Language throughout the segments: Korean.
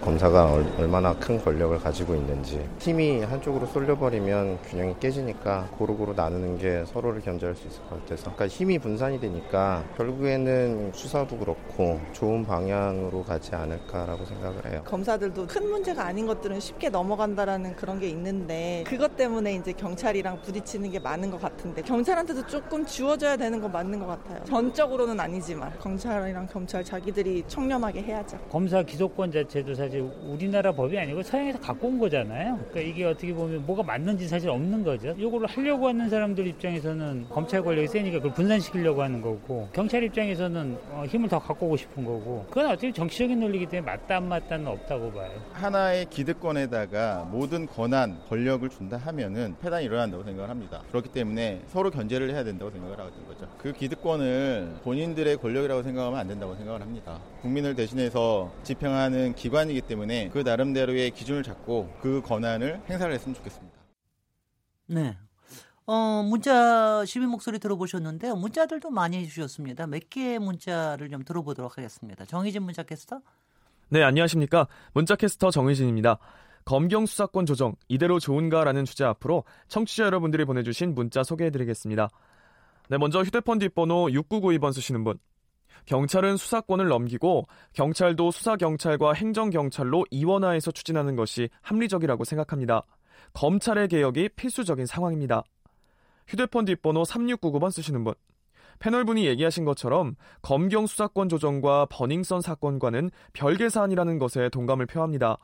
검사가 얼마나 큰 권력을 가지고 있는지 힘이 한쪽으로 쏠려버리면 균형이 깨지니까 고루고루 나누는 게 서로를 견제할 수 있을 것 같아서 그러니까 힘이 분산이 되니까 결국에는 수사도 그렇고 좋은 방향으로 가지 않을까라고 생각을 해요. 검사들도 큰 문제가 아닌 것들은 쉽게 넘어간다라는 그런 게 있는데 그것 때문에 이제 경찰이랑 부딪히는 게 많은 것 같은데 경찰한테도 조금 주어져야 되는 건 맞는 것 같아요. 전적으로는 아니지만 경찰이랑 검찰 자기들이 청렴하게 해야죠. 검사 기소권 자체도 사실 사실 우리나라 법이 아니고 서양에서 갖고 온 거잖아요. 그러니까 이게 어떻게 보면 뭐가 맞는지 사실 없는 거죠. 이걸로 하려고 하는 사람들 입장에서는 검찰 권력이 세니까 그걸 분산시키려고 하는 거고 경찰 입장에서는 어, 힘을 더 갖고 오고 싶은 거고 그건 어떻게 정치적인 논리기 때문에 맞다 안 맞다는 없다고 봐요. 하나의 기득권에다가 모든 권한, 권력을 준다 하면은 패단이 일어난다고 생각을 합니다. 그렇기 때문에 서로 견제를 해야 된다고 생각을 하는 거죠. 그 기득권을 본인들의 권력이라고 생각하면 안 된다고 생각을 합니다. 국민을 대신해서 집행하는 기관이 기 때문에 그 나름대로의 기준을 잡고 그 권한을 행사를 했으면 좋겠습니다. 네. 어, 문자 시민 목소리 들어보셨는데요. 문자들도 많이 해주셨습니다. 몇 개의 문자를 좀 들어보도록 하겠습니다. 정희진 문자 캐스터. 네, 안녕하십니까. 문자 캐스터 정희진입니다. 검경 수사권 조정 이대로 좋은가라는 주제 앞으로 청취자 여러분들이 보내주신 문자 소개해드리겠습니다. 네, 먼저 휴대폰 뒷번호 6992번 쓰시는 분. 경찰은 수사권을 넘기고 경찰도 수사경찰과 행정경찰로 이원화해서 추진하는 것이 합리적이라고 생각합니다. 검찰의 개혁이 필수적인 상황입니다. 휴대폰 뒷번호 3699번 쓰시는 분. 패널분이 얘기하신 것처럼 검경 수사권 조정과 버닝썬 사건과는 별개 사안이라는 것에 동감을 표합니다.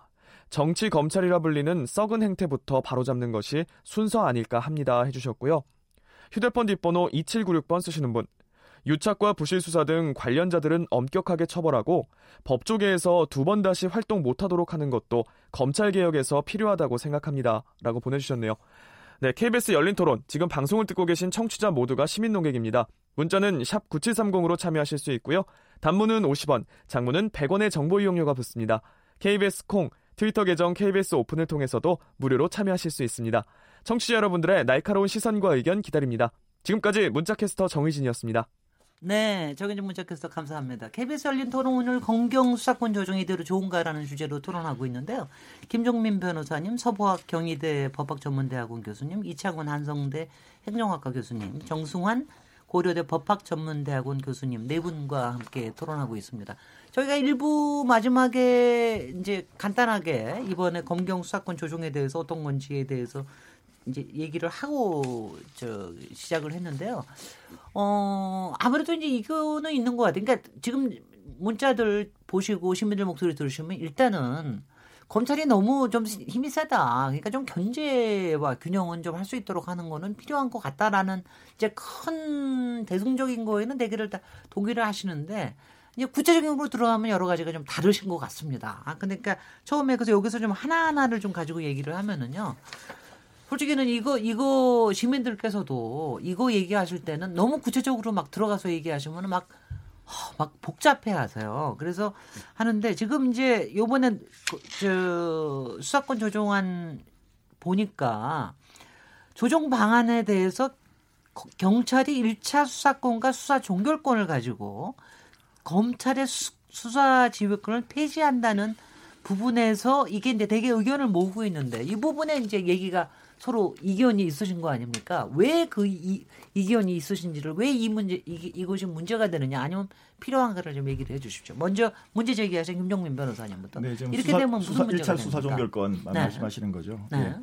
정치 검찰이라 불리는 썩은 행태부터 바로잡는 것이 순서 아닐까 합니다 해주셨고요. 휴대폰 뒷번호 2796번 쓰시는 분. 유착과 부실 수사 등 관련자들은 엄격하게 처벌하고 법조계에서 두 번 다시 활동 못하도록 하는 것도 검찰 개혁에서 필요하다고 생각합니다. 라고 보내주셨네요. 네, KBS 열린 토론. 지금 방송을 듣고 계신 청취자 모두가 시민 농객입니다. 문자는 샵 9730으로 참여하실 수 있고요. 단문은 50원, 장문은 100원의 정보 이용료가 붙습니다. KBS 콩, 트위터 계정 KBS 오픈을 통해서도 무료로 참여하실 수 있습니다. 청취자 여러분들의 날카로운 시선과 의견 기다립니다. 지금까지 문자캐스터 정의진이었습니다. 네, 정현진 문자께서 감사합니다. KBS 열린 토론 오늘 검경 수사권 조정 이 대로 좋은가라는 주제로 토론하고 있는데요. 김종민 변호사님, 서부학 경희대 법학전문대학원 교수님, 이창훈 한성대 행정학과 교수님, 정승환 고려대 법학전문대학원 교수님 네 분과 함께 토론하고 있습니다. 저희가 일부 마지막에 이제 간단하게 이번에 검경 수사권 조정에 대해서 어떤 건지에 대해서 이제 얘기를 하고 저 시작을 했는데요. 어 아무래도 이제 이거는 있는 것 같아요. 그러니까 지금 문자들 보시고 시민들 목소리 들으시면 일단은 검찰이 너무 좀 힘이 세다. 그러니까 좀 견제와 균형은 좀 할 수 있도록 하는 거는 필요한 것 같다라는 이제 큰 대승적인 거에는 대개를 다 동의를 하시는데 이제 구체적인 으로 들어가면 여러 가지가 좀 다르신 것 같습니다. 아, 그러니까 처음에 그래서 여기서 좀 하나하나를 좀 가지고 얘기를 하면은요. 솔직히는 이거 이거 시민들께서도 이거 얘기하실 때는 너무 구체적으로 막 들어가서 얘기하시면 막, 막 복잡해 하세요. 그래서 하는데 지금 이제 요번에 그, 저 수사권 조정안 보니까 조정 방안에 대해서 경찰이 1차 수사권과 수사 종결권을 가지고 검찰의 수, 수사 지휘권을 폐지한다는 부분에서 이게 이제 되게 의견을 모으고 있는데 이 부분에 이제 얘기가 서로 이견이 있으신 거 아닙니까? 왜 그 이견이 있으신지를 왜 이 문제 이, 이것이 문제가 되느냐 아니면 필요한가를 좀 얘기를 해주십시오. 먼저 문제 제기하신 김종민 변호사님부터. 네, 이렇게 수사, 되면 무슨 수사, 문제가 1차 수사 종결권 네. 말씀하시는 거죠. 네. 네.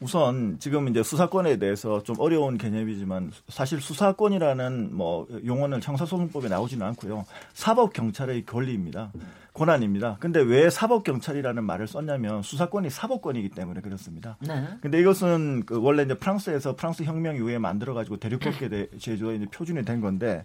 우선 지금 이제 수사권에 대해서 좀 어려운 개념이지만 사실 수사권이라는 뭐 용어는 형사소송법에 나오지는 않고요. 사법 경찰의 권리입니다. 권한입니다. 근데 왜 사법 경찰이라는 말을 썼냐면 수사권이 사법권이기 때문에 그렇습니다. 네. 근데 이것은 그 원래 이제 프랑스에서 프랑스 혁명 이후에 만들어 가지고 대륙법계 제조에 이제 표준이 된 건데 예,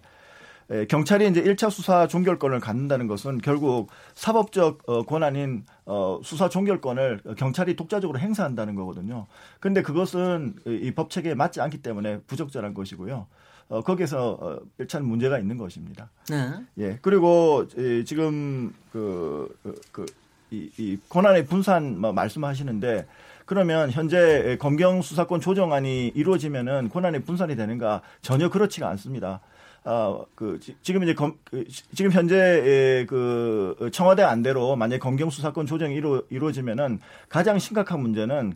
경찰이 이제 1차 수사 종결권을 갖는다는 것은 결국 사법적 어, 권한인 어, 수사 종결권을 경찰이 독자적으로 행사한다는 거거든요. 근데 그것은 이 법 체계에 맞지 않기 때문에 부적절한 것이고요. 어, 거기에서 어, 일차는 문제가 있는 것입니다. 네. 예. 그리고 이, 지금 그, 그, 그 이, 이 권한의 분산 뭐 말씀하시는데 그러면 현재 검경 수사권 조정안이 이루어지면은 권한의 분산이 되는가 전혀 그렇지가 않습니다. 어, 그, 지금 이제 검, 그, 지금 현재 그 청와대 안대로 만약 검경 수사권 조정이 이루, 이루어지면은 가장 심각한 문제는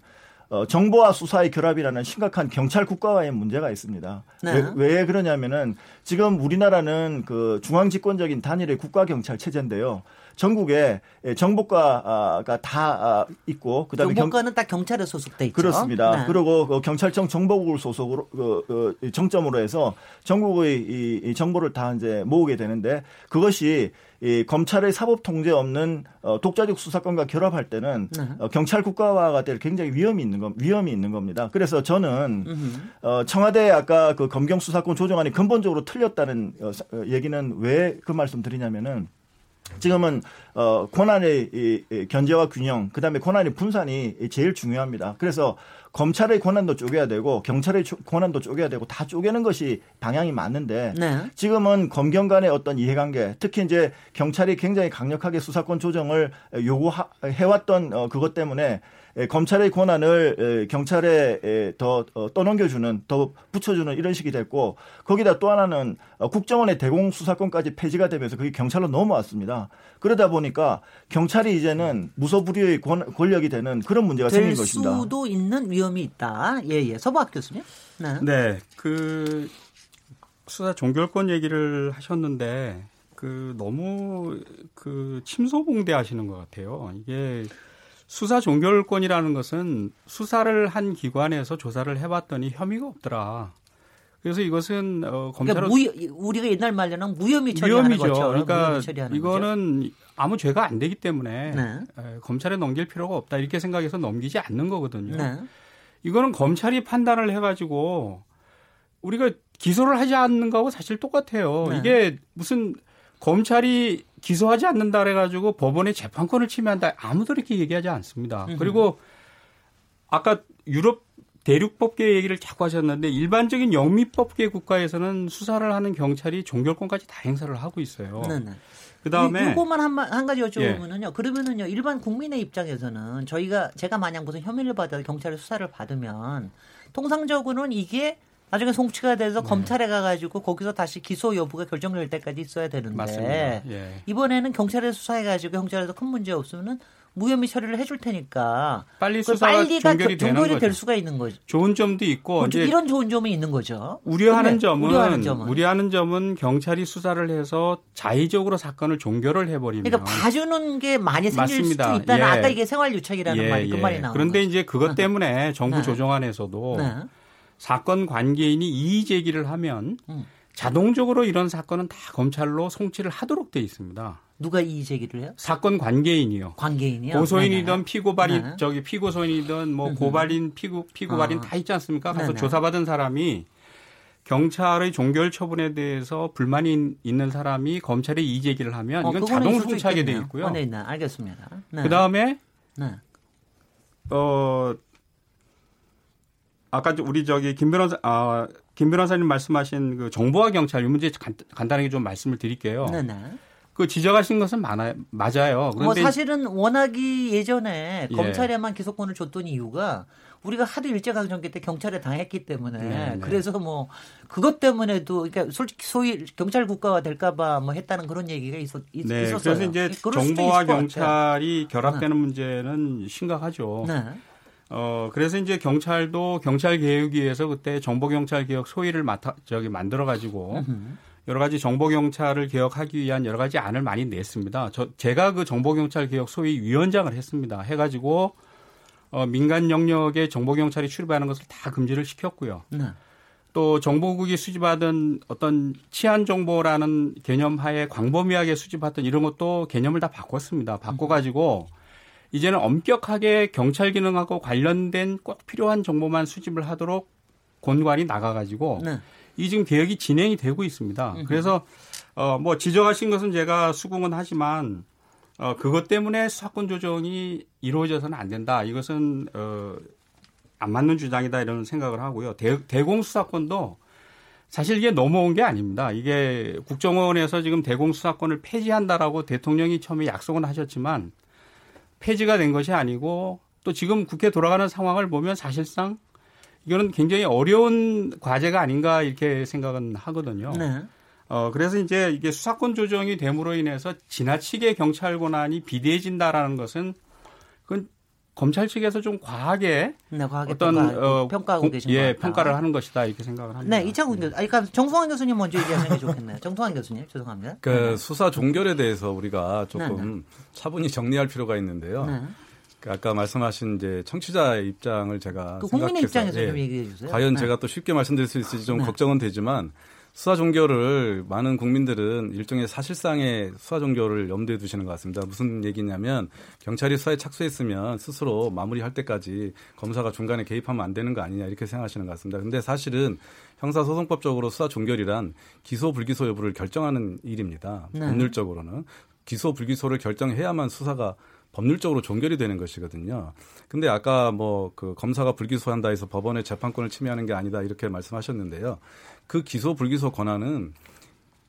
어, 정보와 수사의 결합이라는 심각한 경찰 국가와의 문제가 있습니다. 네. 왜, 왜 그러냐면은 지금 우리나라는 그 중앙 집권적인 단일의 국가 경찰 체제인데요. 전국에 정보과가 다 아, 있고 그다음에 정보과는 경... 딱 경찰에 소속돼 있죠. 그렇습니다. 네. 그리고 그 경찰청 정보국을 소속으로 그, 그 정점으로 해서 전국의 정보를 다 이제 모으게 되는데 그것이 이 검찰의 사법 통제 없는 어, 독자적 수사권과 결합할 때는 네. 어, 경찰 국가화가 될 굉장히 위험이 있는 것 위험이 있는 겁니다. 그래서 저는 어, 청와대 아까 그 검경 수사권 조정안이 근본적으로 틀렸다는 어, 어 얘기는 왜 그 말씀 드리냐면은 지금은 어 권한의 이, 이 견제와 균형, 그다음에 권한의 분산이 제일 중요합니다. 그래서 검찰의 권한도 쪼개야 되고 경찰의 권한도 쪼개야 되고 다 쪼개는 것이 방향이 맞는데 네. 지금은 검경 간의 어떤 이해관계, 특히 이제 경찰이 굉장히 강력하게 수사권 조정을 요구해왔던 어, 그것 때문에 검찰의 권한을 경찰에 더 어, 떠넘겨주는 더 붙여주는 이런 식이 됐고 거기다 또 하나는 어, 국정원의 대공 수사권까지 폐지가 되면서 그게 경찰로 넘어왔습니다. 그러다 보니까 경찰이 이제는 무소불위의 권력이 되는 그런 문제가 생긴 것입니다. 될 수도 있는 위험이 있다. 예, 예. 서부학 교수님. 네. 네. 그 수사 종결권 얘기를 하셨는데 그 너무 그 침소봉대하시는 것 같아요. 이게 수사 종결권이라는 것은 수사를 한 기관에서 조사를 해봤더니 혐의가 없더라. 그래서 이것은 어, 검찰은 그러니까 무, 우리가 옛날 말로는 무혐의 처리하는 무혐의죠. 거죠. 그러니까 이거는 거죠? 아무 죄가 안 되기 때문에 네. 에, 검찰에 넘길 필요가 없다 이렇게 생각해서 넘기지 않는 거거든요. 네. 이거는 검찰이 판단을 해가지고 우리가 기소를 하지 않는 거하고 사실 똑같아요. 네. 이게 무슨 검찰이 기소하지 않는다 그래가지고 법원의 재판권을 침해한다 아무도 이렇게 얘기하지 않습니다. 으흠. 그리고 아까 유럽 대륙법계 얘기를 자꾸 하셨는데 일반적인 영미법계 국가에서는 수사를 하는 경찰이 종결권까지 다 행사를 하고 있어요. 네네. 그다음에 이거만 한, 한 가지 여쭤보면은요. 예. 그러면은요. 일반 국민의 입장에서는 저희가 제가 만약 무슨 혐의를 받아 경찰의 수사를 받으면 통상적으로는 이게 나중에 송치가 돼서 네. 검찰에 가가지고 거기서 다시 기소 여부가 결정될 때까지 있어야 되는데. 예. 이번에는 경찰에 수사해가지고 경찰에서 큰 문제 없으면은 무혐의 처리를 해줄 테니까 빨리 수사가 빨리가 종결이, 종결이 될 수가 있는 거죠. 좋은 점도 있고 이제 이런 좋은 점이 있는 거죠. 우려하는 점은 우려하는 점은 우려하는 점은 경찰이 수사를 해서 자의적으로 사건을 종결을 해버리면 그러니까 봐주는 게 많이 생길 맞습니다. 수도 있다는 예. 아까 이게 생활 유착이라는 예. 말이 그 말이 나오는 그런데 거죠. 이제 그것 때문에 정부 네. 조정 안에서도 네. 사건 관계인이 이의 제기를 하면 음. 자동적으로 이런 사건은 다 검찰로 송치를 하도록 돼 있습니다. 누가 이의 제기를 해요? 사건 관계인이요. 관계인이요. 고소인이든 네네. 피고발인 네. 저기 피고소인이든 뭐 고발인 피고 피고발인 어. 다 있지 않습니까? 가서 네네. 조사받은 사람이 경찰의 종결 처분에 대해서 불만이 있는 사람이 검찰에 이의 제기를 하면 어, 이건 자동 송치하게 돼 있고요. 어, 네, 네, 알겠습니다. 네. 그다음에 네. 어 아까 우리 저기 김 변호사 아, 김 변호사님 말씀하신 그 정보화 경찰 이 문제 간, 간단하게 좀 말씀을 드릴게요. 네네. 그 지적하신 것은 많아요. 맞아요. 뭐 사실은 워낙이 예전에 예. 검찰에만 기소권을 줬던 이유가 우리가 하도 일제강점기 때 경찰에 당했기 때문에 네, 네. 그래서 뭐 그것 때문에도 그러니까 솔직히 소위 경찰 국가가 될까봐 뭐 했다는 그런 얘기가 있었, 네, 있었어요. 그래서 이제 정보와 경찰이 결합되는 네. 문제는 심각하죠. 네. 어, 그래서 이제 경찰도 경찰 개혁 위해서 그때 정보경찰 개혁 소위를 맡아, 저기 만들어가지고 여러 가지 정보경찰을 개혁하기 위한 여러 가지 안을 많이 냈습니다. 저, 제가 그 정보경찰 개혁 소위 위원장을 했습니다. 해가지고 어, 민간 영역에 정보 경찰이 출입하는 것을 다 금지를 시켰고요. 네. 또 정보국이 수집하던 어떤 치안 정보라는 개념 하에 광범위하게 수집하던 이런 것도 개념을 다 바꿨습니다. 바꿔가지고 이제는 엄격하게 경찰 기능하고 관련된 꼭 필요한 정보만 수집을 하도록 권관이 나가가지고 네. 이 지금 개혁이 진행이 되고 있습니다. 그래서 어 뭐 지적하신 것은 제가 수긍은 하지만 어 그것 때문에 수사권 조정이 이루어져서는 안 된다. 이것은 어 안 맞는 주장이다 이런 생각을 하고요. 대, 공 수사권도 사실 이게 넘어온 게 아닙니다. 이게 국정원에서 지금 대공 수사권을 폐지한다라고 대통령이 처음에 약속은 하셨지만 폐지가 된 것이 아니고 또 지금 국회 돌아가는 상황을 보면 사실상 이거는 굉장히 어려운 과제가 아닌가 이렇게 생각은 하거든요. 네. 어, 그래서 이제 이게 수사권 조정이 됨으로 인해서 지나치게 경찰 권한이 비대해진다라는 것은 검찰 측에서 좀 과하게, 네, 과하게 어떤 어, 평가하고 계신 예, 평가를 하는 것이다 이렇게 생각을 합니다. 네, 이창훈 교수, 아니, 그러니까 정성환 교수님 먼저 얘기하는 게 좋겠네요. 정성환 교수님, 죄송합니다. 그 네. 수사 종결에 대해서 우리가 조금 네, 네. 차분히 정리할 필요가 있는데요. 네. 그 아까 말씀하신 이제 청취자의 입장을 제가 그 국민의 입장에서 예, 좀 얘기해 주세요. 과연 네. 제가 또 쉽게 말씀드릴 수 있을지 좀 걱정은 되지만 수사 종결을 많은 국민들은 일종의 사실상의 수사 종결을 염두에 두시는 것 같습니다. 무슨 얘기냐면 경찰이 수사에 착수했으면 스스로 마무리할 때까지 검사가 중간에 개입하면 안 되는 거 아니냐 이렇게 생각하시는 것 같습니다. 근데 사실은 형사소송법적으로 수사 종결이란 기소 불기소 여부를 결정하는 일입니다. 네. 법률적으로는 기소 불기소를 결정해야만 수사가 법률적으로 종결이 되는 것이거든요. 근데 아까 뭐 그 검사가 불기소한다 해서 법원의 재판권을 침해하는 게 아니다 이렇게 말씀하셨는데요. 그 기소 불기소 권한은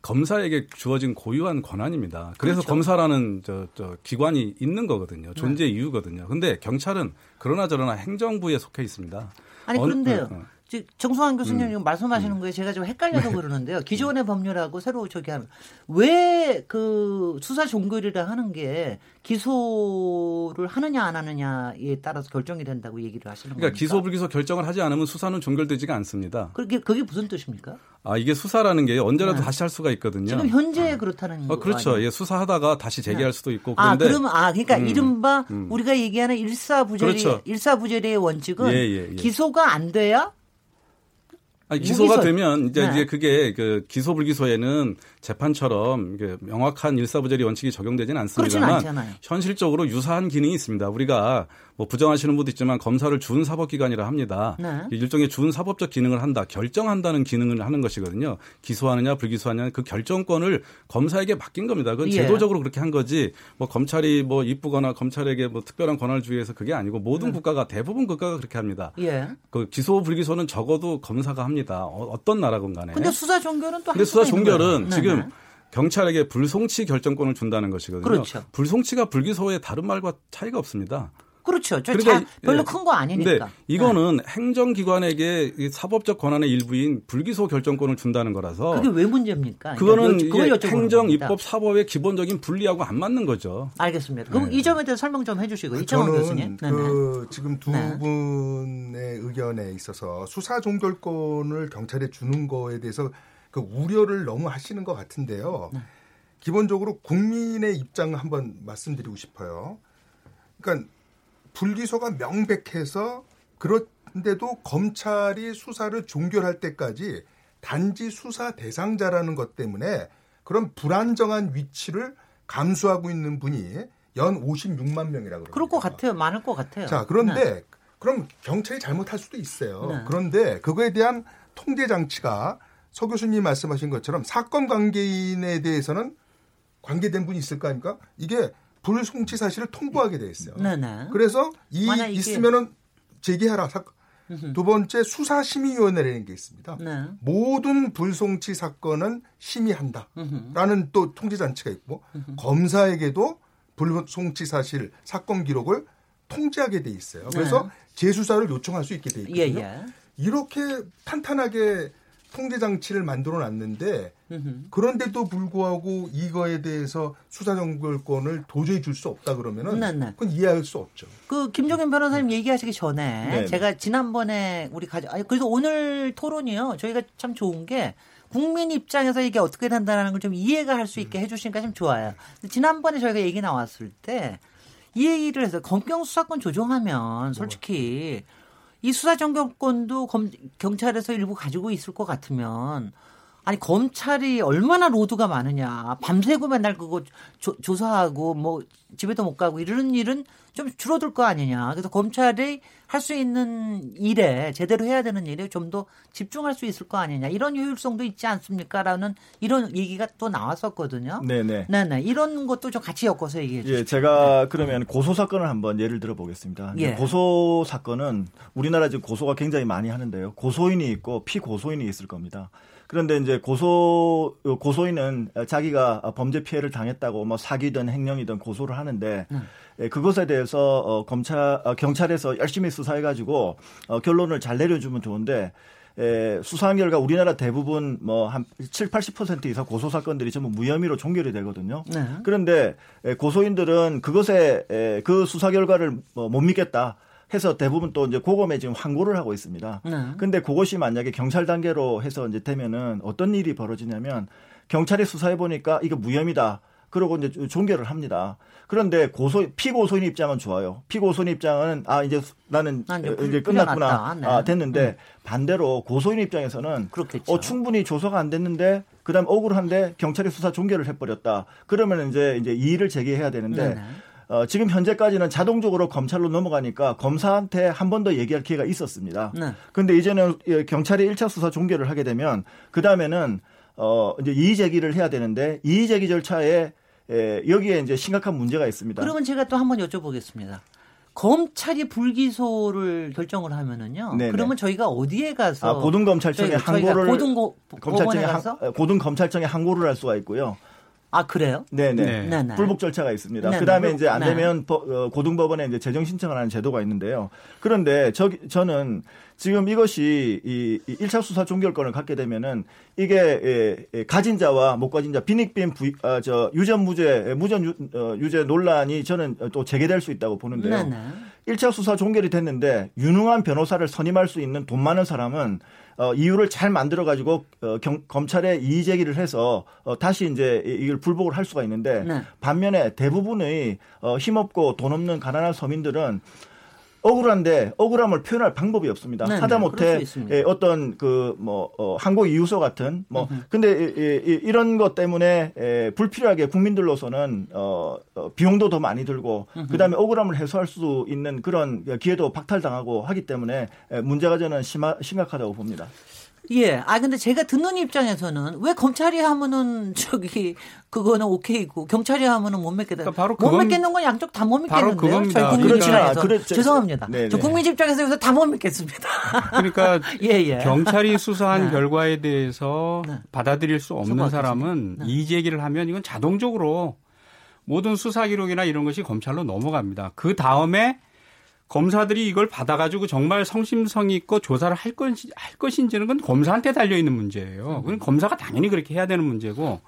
검사에게 주어진 고유한 권한입니다. 그래서 그렇죠. 검사라는 저, 저 기관이 있는 거거든요. 존재 네. 이유거든요. 근데 경찰은 그러나 저러나 행정부에 속해 있습니다. 아니 그런데요. 어, 어. 정수환 교수님 음. 말씀하시는 음. 거에 제가 좀 헷갈려서 네. 그러는데요. 기존의 음. 법률하고 새로 저기 하는 왜그 수사 종결이라 하는 게 기소를 하느냐 안 하느냐에 따라서 결정이 된다고 얘기를 하시는 그러니까 겁니까? 기소 불기소 결정을 하지 않으면 수사는 종결되지가 않습니다. 그게 그게 무슨 뜻입니까? 아 이게 수사라는 게 언제라도 네. 다시 할 수가 있거든요. 지금 현재 아. 그렇다는 어, 그렇죠. 예, 수사하다가 다시 재개할 네. 수도 있고 아, 그런데 아 그러면 아 그러니까 음, 이른바 음. 우리가 얘기하는 일사부재리 그렇죠. 일사부재리의 원칙은 예, 예, 예. 기소가 안 돼야 아니, 기소가 되면 이제, 네. 이제 그게 그 기소 불기소에는 재판처럼 명확한 일사부재리 원칙이 적용되지는 않습니다만 현실적으로 유사한 기능이 있습니다. 우리가 뭐 부정하시는 분도 있지만 검사를 준 사법기관이라 합니다. 네. 일종의 준 사법적 기능을 한다, 결정한다는 기능을 하는 것이거든요. 기소하느냐 불기소하느냐 그 결정권을 검사에게 맡긴 겁니다. 그건 예. 제도적으로 그렇게 한 거지 뭐 검찰이 뭐 이쁘거나 검찰에게 뭐 특별한 권한을 주기위해서 그게 아니고 모든 네. 국가가 대부분 국가가 그렇게 합니다. 예. 그 기소 불기소는 적어도 검사가 합니다. 어, 떤 나라건 간에. 근데 수사 종결은 또 근데 수사 종결은 지금 네. 경찰에게 불송치 결정권을 준다는 것이거든요. 그렇죠. 불송치가 불기소의 다른 말과 차이가 없습니다. 그렇죠. 저 그러니까, 별로 예. 큰거 아니니까. 이거는 네. 행정기관에게 사법적 권한의 일부인 불기소 결정권을 준다는 거라서. 그게 왜 문제입니까? 그거는 그러니까 행정, 입법, 사법의 기본적인 분리하고 안 맞는 거죠. 알겠습니다. 그럼 네. 이 점에 대해서 설명 좀 해주시고 이창원 교수님. 그. 지금 두 네. 분의 의견에 있어서 수사 종결권을 경찰에 주는 거에 대해서 그 우려를 너무 하시는 것 같은데요. 네. 기본적으로 국민의 입장 한번 말씀드리고 싶어요. 그러니까 불기소가 명백해서 그런데도 검찰이 수사를 종결할 때까지 단지 수사 대상자라는 것 때문에 그런 불안정한 위치를 감수하고 있는 분이 연 56만 명이라고 그럴 것 같아요. 많을 것 같아요. 자, 그런데 네. 그럼 경찰이 잘못할 수도 있어요. 네. 그런데 그거에 대한 통제 장치가 서 교수님 말씀하신 것처럼 사건 관계인에 대해서는 관계된 분이 있을 거 아닙니까? 이게 불송치 사실을 통보하게 돼 있어요. 네네. 그래서 이 있으면은 제기하라. 두 번째 수사심의위원회라는 게 있습니다. 네. 모든 불송치 사건은 심의한다라는 또 통제 장치가 있고 검사에게도 불송치 사실 사건 기록을 통제하게 돼 있어요. 그래서 네. 재수사를 요청할 수 있게 돼 있거든요. 예, 예. 이렇게 탄탄하게 통제 장치를 만들어 놨는데 그런데도 불구하고 이거에 대해서 수사 정결권을 도저히 줄 수 없다 그러면은 네, 네. 그건 이해할 수 없죠. 그 김종인 변호사님 얘기하시기 전에 네, 네. 제가 지난번에 우리 가져 아니 그래서 오늘 토론이요. 저희가 참 좋은 게 국민 입장에서 이게 어떻게 된다는 걸 좀 이해가 할 수 있게 해 주시니까 참 좋아요. 지난번에 저희가 얘기 나왔을 때 이 얘기를 해서 검경 수사권 조정하면 솔직히 이 수사 정경권도 경찰에서 일부 가지고 있을 것 같으면 아니 검찰이 얼마나 로드가 많으냐 밤새고 맨날 그거 조, 조사하고 뭐 집에도 못 가고 이러는 일은 좀 줄어들 거 아니냐 그래서 검찰이 할 수 있는 일에 제대로 해야 되는 일에 좀 더 집중할 수 있을 거 아니냐 이런 효율성도 있지 않습니까라는 이런 얘기가 또 나왔었거든요. 네네. 네네 이런 것도 좀 같이 엮어서 얘기해 주시죠. 예, 제가 네. 그러면 고소 사건을 한번 예를 들어 보겠습니다. 예. 고소 사건은 우리나라 지금 고소가 굉장히 많이 하는데요. 고소인이 있고 피고소인이 있을 겁니다. 그런데 이제 고소 고소인은 자기가 범죄 피해를 당했다고 뭐 사기든 횡령이든 고소를 하는데 음. 그것에 대해서 어, 검찰 어, 경찰에서 열심히 수사해 가지고 어, 결론을 잘 내려주면 좋은데 에, 수사한 결과 우리나라 대부분 뭐 한 7, 80% 이상 고소 사건들이 전부 무혐의로 종결이 되거든요. 네. 그런데 에, 고소인들은 그것에 에, 그 수사 결과를 뭐 못 믿겠다. 해서 대부분 또 이제 고검에 지금 항고를 하고 있습니다. 네. 근데 그것이 만약에 경찰 단계로 해서 이제 되면은 어떤 일이 벌어지냐면 경찰이 수사해 보니까 이거 무혐의다. 그러고 이제 종결을 합니다. 그런데 고소 피고소인 입장은 좋아요. 피고소인 입장은 아 이제 나는 이제, 이제 끝났구나 네. 아, 됐는데 음. 반대로 고소인 입장에서는 그렇겠죠. 어 충분히 조사가 안 됐는데 그다음 억울한데 경찰이 수사 종결을 해버렸다. 그러면 이제 이제 이의를 제기해야 되는데. 네네. 어, 지금 현재까지는 자동적으로 검찰로 넘어가니까 검사한테 한 번 더 얘기할 기회가 있었습니다. 네. 근데 이제는 경찰이 1차 수사 종결을 하게 되면 그 다음에는 어, 이제 이의 제기를 해야 되는데 이의 제기 절차에 에, 여기에 이제 심각한 문제가 있습니다. 그러면 제가 또 한 번 여쭤보겠습니다. 검찰이 불기소를 결정을 하면은요. 네네. 그러면 저희가 어디에 가서 아, 고등검찰청에 항고를 고등고, 검찰청에 항, 고등검찰청에 항고를 할 수가 있고요. 아 그래요? 네네. 네. 네. 불복 절차가 있습니다. 네네. 그다음에 이제 안 네. 되면 네. 고등법원에 이제 재정 신청을 하는 제도가 있는데요. 그런데 저 저는 지금 이것이 이 1차 수사 종결권을 갖게 되면은 이게 예, 예, 가진 자와 못 가진 자 빈익빈 부, 아, 저 유전 무죄 무전 유, 어, 유죄 논란이 저는 또 재개될 수 있다고 보는데요. 네네. 1차 수사 종결이 됐는데 유능한 변호사를 선임할 수 있는 돈 많은 사람은 어, 이유를 잘 만들어 가지고 어, 경, 검찰에 이의 제기를 해서 어, 다시 이제 이걸 불복을 할 수가 있는데 네. 반면에 대부분의 어, 힘없고 돈 없는 가난한 서민들은 억울한데 억울함을 표현할 방법이 없습니다. 네, 네 하다못해 예, 어떤 그뭐 어, 항고 이유서 같은 뭐 으흠. 근데 예, 예, 이런 것 때문에 예, 불필요하게 국민들로서는 어, 어 비용도 더 많이 들고 으흠. 그다음에 억울함을 해소할 수 있는 그런 기회도 박탈당하고 하기 때문에 예, 문제가 저는 심하, 심각하다고 봅니다. 예. 아 근데 제가 듣는 입장에서는 왜 검찰이 하면은 저기 그거는 오케이고 경찰이 하면은 못 믿겠다. 그러니까 바로 못 믿겠는 건 양쪽 다못 믿겠는데요. 저희 국민 입장에서 그렇죠. 죄송합니다. 네네. 저 국민 입장에서 다못 믿겠습니다. 그러니까 예, 예. 경찰이 수사한 네. 결과에 대해서 네. 받아들일 수 없는 사람은 네. 이의 제기를 하면 이건 자동적으로 모든 수사 기록이나 이런 것이 검찰로 넘어갑니다. 그 다음에 검사들이 이걸 받아가지고 정말 성심성 있고 조사를 할, 것인지, 할 것인지는 건 검사한테 달려있는 문제예요. 그건 검사가 당연히 그렇게 해야 되는 문제고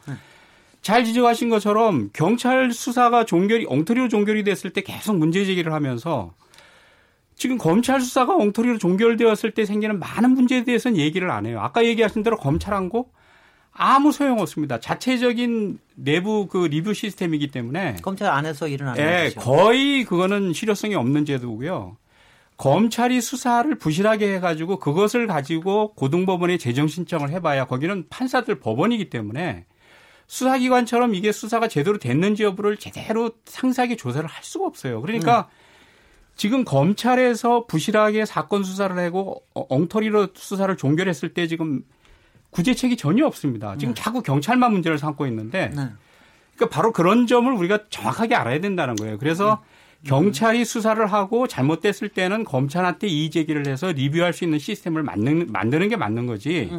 잘 지적하신 것처럼 경찰 수사가 종결이, 엉터리로 종결이 됐을 때 계속 문제 제기를 하면서 지금 검찰 수사가 엉터리로 종결되었을 때 생기는 많은 문제에 대해서는 얘기를 안 해요. 아까 얘기하신 대로 검찰한고 아무 소용 없습니다. 자체적인 내부 그 리뷰 시스템이기 때문에 검찰 안에서 일어나는 예, 거죠. 거의 그거는 실효성이 없는 제도고요. 검찰이 수사를 부실하게 해가지고 그것을 가지고 고등법원에 재정 신청을 해봐야 거기는 판사들 법원이기 때문에 수사기관처럼 이게 수사가 제대로 됐는지 여부를 제대로 상세하게 조사를 할 수가 없어요. 그러니까 음. 지금 검찰에서 부실하게 사건 수사를 하고 어, 엉터리로 수사를 종결했을 때 지금 구제책이 전혀 없습니다. 지금 네. 자꾸 경찰만 문제를 삼고 있는데 네. 그러니까 바로 그런 점을 우리가 정확하게 알아야 된다는 거예요. 그래서 네. 경찰이 수사를 하고 잘못됐을 때는 검찰한테 이의 제기를 해서 리뷰할 수 있는 시스템을 만드는, 만드는 게 맞는 거지.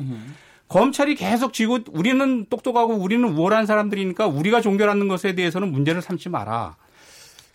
검찰이 계속 지고 우리는 똑똑하고 우리는 우월한 사람들이니까 우리가 종결하는 것에 대해서는 문제를 삼지 마라.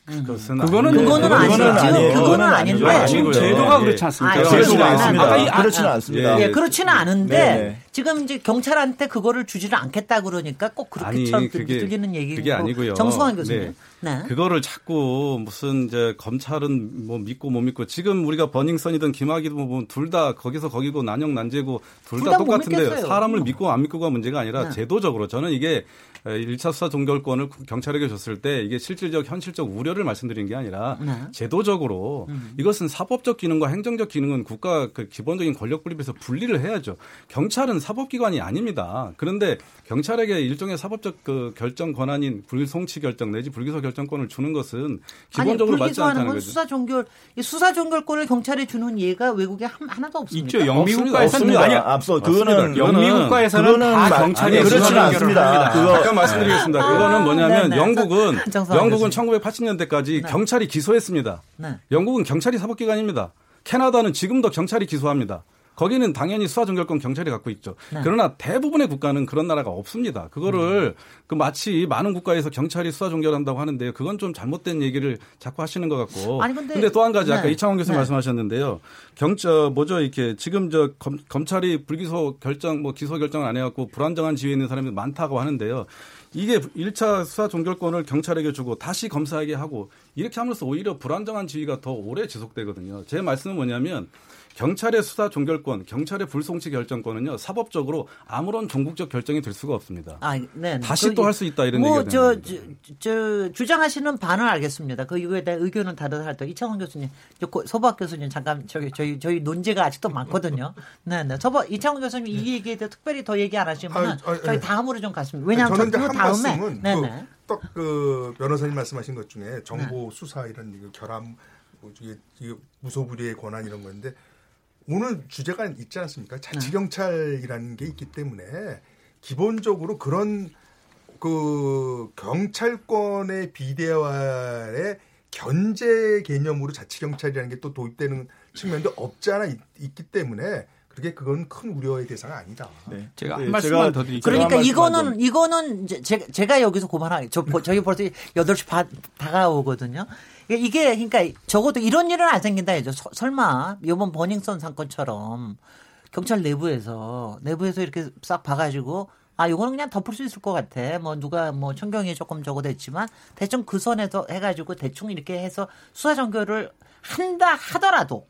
그것은 그거는 그거는 아니죠. 그거는 아닌데 지금 제도가 그렇지 않습니까? 아, 그렇지는 않습니다. 아, 그렇지는 않습니다. 예, 그렇지는 않은데 네. 지금 이제 경찰한테 그거를 주지를 않겠다 그러니까 꼭 그렇게처럼 들리는 얘기고 그게 아니고요. 정승환 교수님. 네. 네. 그거를 자꾸 무슨 이제 검찰은 뭐 믿고 못 믿고 지금 우리가 버닝썬이든 김학이든 뭐 둘 다 거기서 거기고 난영 난제고 둘 다 똑같은데 사람을 믿고 안 믿고가 문제가 아니라 네. 제도적으로 저는 이게 1차 수사 종결권을 경찰에게 줬을 때 이게 실질적 현실적 우려를 말씀드린 게 아니라 네. 제도적으로 음. 이것은 사법적 기능과 행정적 기능은 국가 그 기본적인 권력 분립에서 분리를 해야죠. 경찰은 사법기관이 아닙니다. 그런데 경찰에게 일종의 사법적 그 결정 권한인 불송치 결정 내지 불기소 결정권을 주는 것은 기본적으로 아니, 맞지 않다는 거죠. 수사 종결 수사 종결권을 경찰에 주는 예가 외국에 하나도 없습니다. 있죠. 영미국가에서는 아니 앞서 그거는 영미국가에서는 다 경찰이 그렇지는 않습니다. 그거 잠깐 말씀드리겠습니다. 아, 그거는 뭐냐면 네 네. 영국은 영국은 1980년대까지 네. 경찰이 기소했습니다. 네. 영국은 경찰이 사법기관입니다. 캐나다는 지금도 경찰이 기소합니다. 거기는 당연히 수사 종결권 경찰이 갖고 있죠. 네. 그러나 대부분의 국가는 그런 나라가 없습니다. 그거를 음. 그 마치 많은 국가에서 경찰이 수사 종결한다고 하는데 그건 좀 잘못된 얘기를 자꾸 하시는 것 같고. 아니 근데, 근데 또 한 가지 네. 아까 이창원 교수 네. 말씀하셨는데요. 경찰 뭐죠 이렇게 지금 저 검, 검찰이 불기소 결정 뭐 기소 결정을 안 해갖고 불안정한 지위에 있는 사람이 많다고 하는데요. 이게 1차 수사 종결권을 경찰에게 주고 다시 검사에게 하고 이렇게 하면서 오히려 불안정한 지위가 더 오래 지속되거든요. 제 말씀은 뭐냐면 경찰의 수사 종결권, 경찰의 불송치 결정권은요 사법적으로 아무런 종국적 결정이 될 수가 없습니다. 아, 네. 다시 그, 또할 수 있다 이런 뭐, 얘기가 저, 저, 저, 주장하시는 바는 알겠습니다. 그 이거에 대한 의견은 다르다 할때 이창원 교수님, 서박 교수님 잠깐 저기 저희 저희 논제가 아직도 많거든요. 네, 네. 서박 이창원 교수님 이 얘기에 대해 특별히 더 얘기 안 하시면 아, 아, 저희 예. 다음으로 좀 갔습니다. 왜냐하면 저는 그 다음에 네, 네. 떡그 변호사님 말씀하신 것 중에 정보 네. 수사 이런 결함 뭐 이게 무소불위의 권한 이런 건데 오늘 주제가 있지 않습니까? 자치경찰이라는 게 있기 때문에 기본적으로 그런 그 경찰권의 비대화의 견제 개념으로 자치경찰이라는 게 또 도입되는 측면도 없지 않아 있, 기 때문에 그게 그건 큰 우려의 대상은 아니다. 네. 제가 한 네, 말씀만 더 드릴게요. 그러니까 이거는 이거는 제가, 제가 여기서 고만하 저 저희 벌써 8시 반 다가오거든요. 이게 그러니까 적어도 이런 일은 안 생긴다 해죠. 설마 이번 버닝썬 사건처럼 경찰 내부에서 내부에서 이렇게 싹 봐가지고 아 요거는 그냥 덮을 수 있을 것 같아. 뭐 누가 뭐 천경이 조금 적어 됐지만 대충 그 선에서 해가지고 대충 이렇게 해서 수사 전결을 한다 하더라도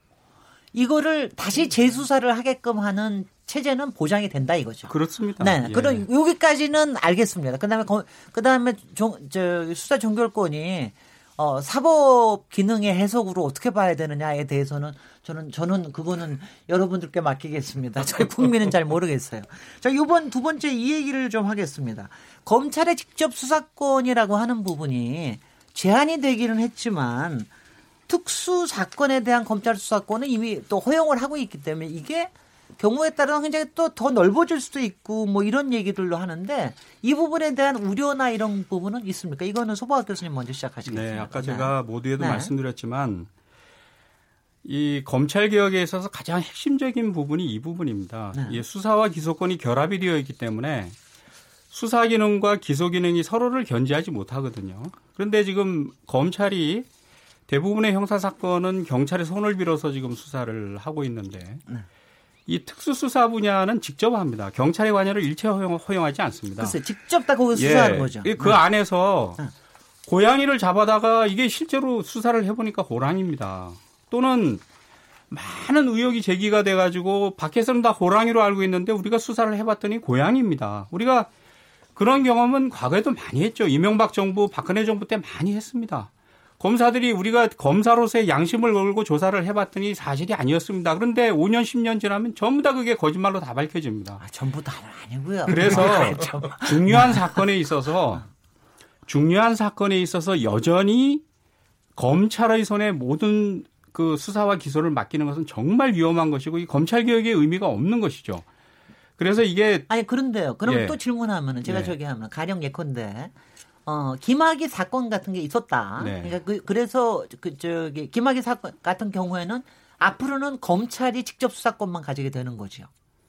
이거를 다시 재수사를 하게끔 하는 체제는 보장이 된다 이거죠. 그렇습니다. 네. 예. 그럼 여기까지는 알겠습니다. 그다음에 그다음에 종, 저 수사 종결권이 어, 사법 기능의 해석으로 어떻게 봐야 되느냐에 대해서는 저는 저는 그거는 여러분들께 맡기겠습니다. 저희 국민은 잘 모르겠어요. 자, 이번 두 번째 이 얘기를 좀 하겠습니다. 검찰의 직접 수사권이라고 하는 부분이 제한이 되기는 했지만 특수 사건에 대한 검찰 수사권은 이미 또 허용을 하고 있기 때문에 이게 경우에 따라 굉장히 또 더 넓어질 수도 있고 뭐 이런 얘기들도 하는데 이 부분에 대한 우려나 이런 부분은 있습니까? 이거는 소보학 교수님 먼저 시작하시겠습니다. 네, 아까 제가 모두에도 네. 말씀드렸지만 이 검찰 개혁에 있어서 가장 핵심적인 부분이 이 부분입니다. 네. 이 수사와 기소권이 결합이 되어 있기 때문에 수사 기능과 기소 기능이 서로를 견제하지 못하거든요. 그런데 지금 검찰이 대부분의 형사 사건은 경찰의 손을 빌어서 지금 수사를 하고 있는데 네. 이 특수수사 분야는 직접 합니다. 경찰의 관여를 일체 허용, 허용 하지 않습니다. 글쎄, 직접 다 거기 수사하는 예, 거죠. 그 네. 안에서 네. 고양이를 잡아다가 이게 실제로 수사를 해보니까 호랑입니다. 또는 많은 의혹이 제기가 돼가지고 밖에서는 다 호랑이로 알고 있는데 우리가 수사를 해봤더니 고양이입니다. 우리가 그런 경험은 과거에도 많이 했죠. 이명박 정부, 박근혜 정부 때 많이 했습니다. 검사들이 우리가 검사로서의 양심을 걸고 조사를 해봤더니 사실이 아니었습니다. 그런데 5년, 10년 지나면 전부 다 그게 거짓말로 다 밝혀집니다. 아, 전부 다 아니고요. 그래서 중요한 사건에 있어서 중요한 사건에 있어서 여전히 검찰의 손에 모든 그 수사와 기소를 맡기는 것은 정말 위험한 것이고 이 검찰 개혁의 의미가 없는 것이죠. 그래서 이게 아니 그런데요. 그럼 예. 또 질문하면은 제가 예. 저기 하면 가령 예컨대 어, 김학의 사건 같은 게 있었다. 네. 그러니까 그, 그래서 그 저기 김학의 사건 같은 경우에는 앞으로는 검찰이 직접 수사권만 가지게 되는 거죠.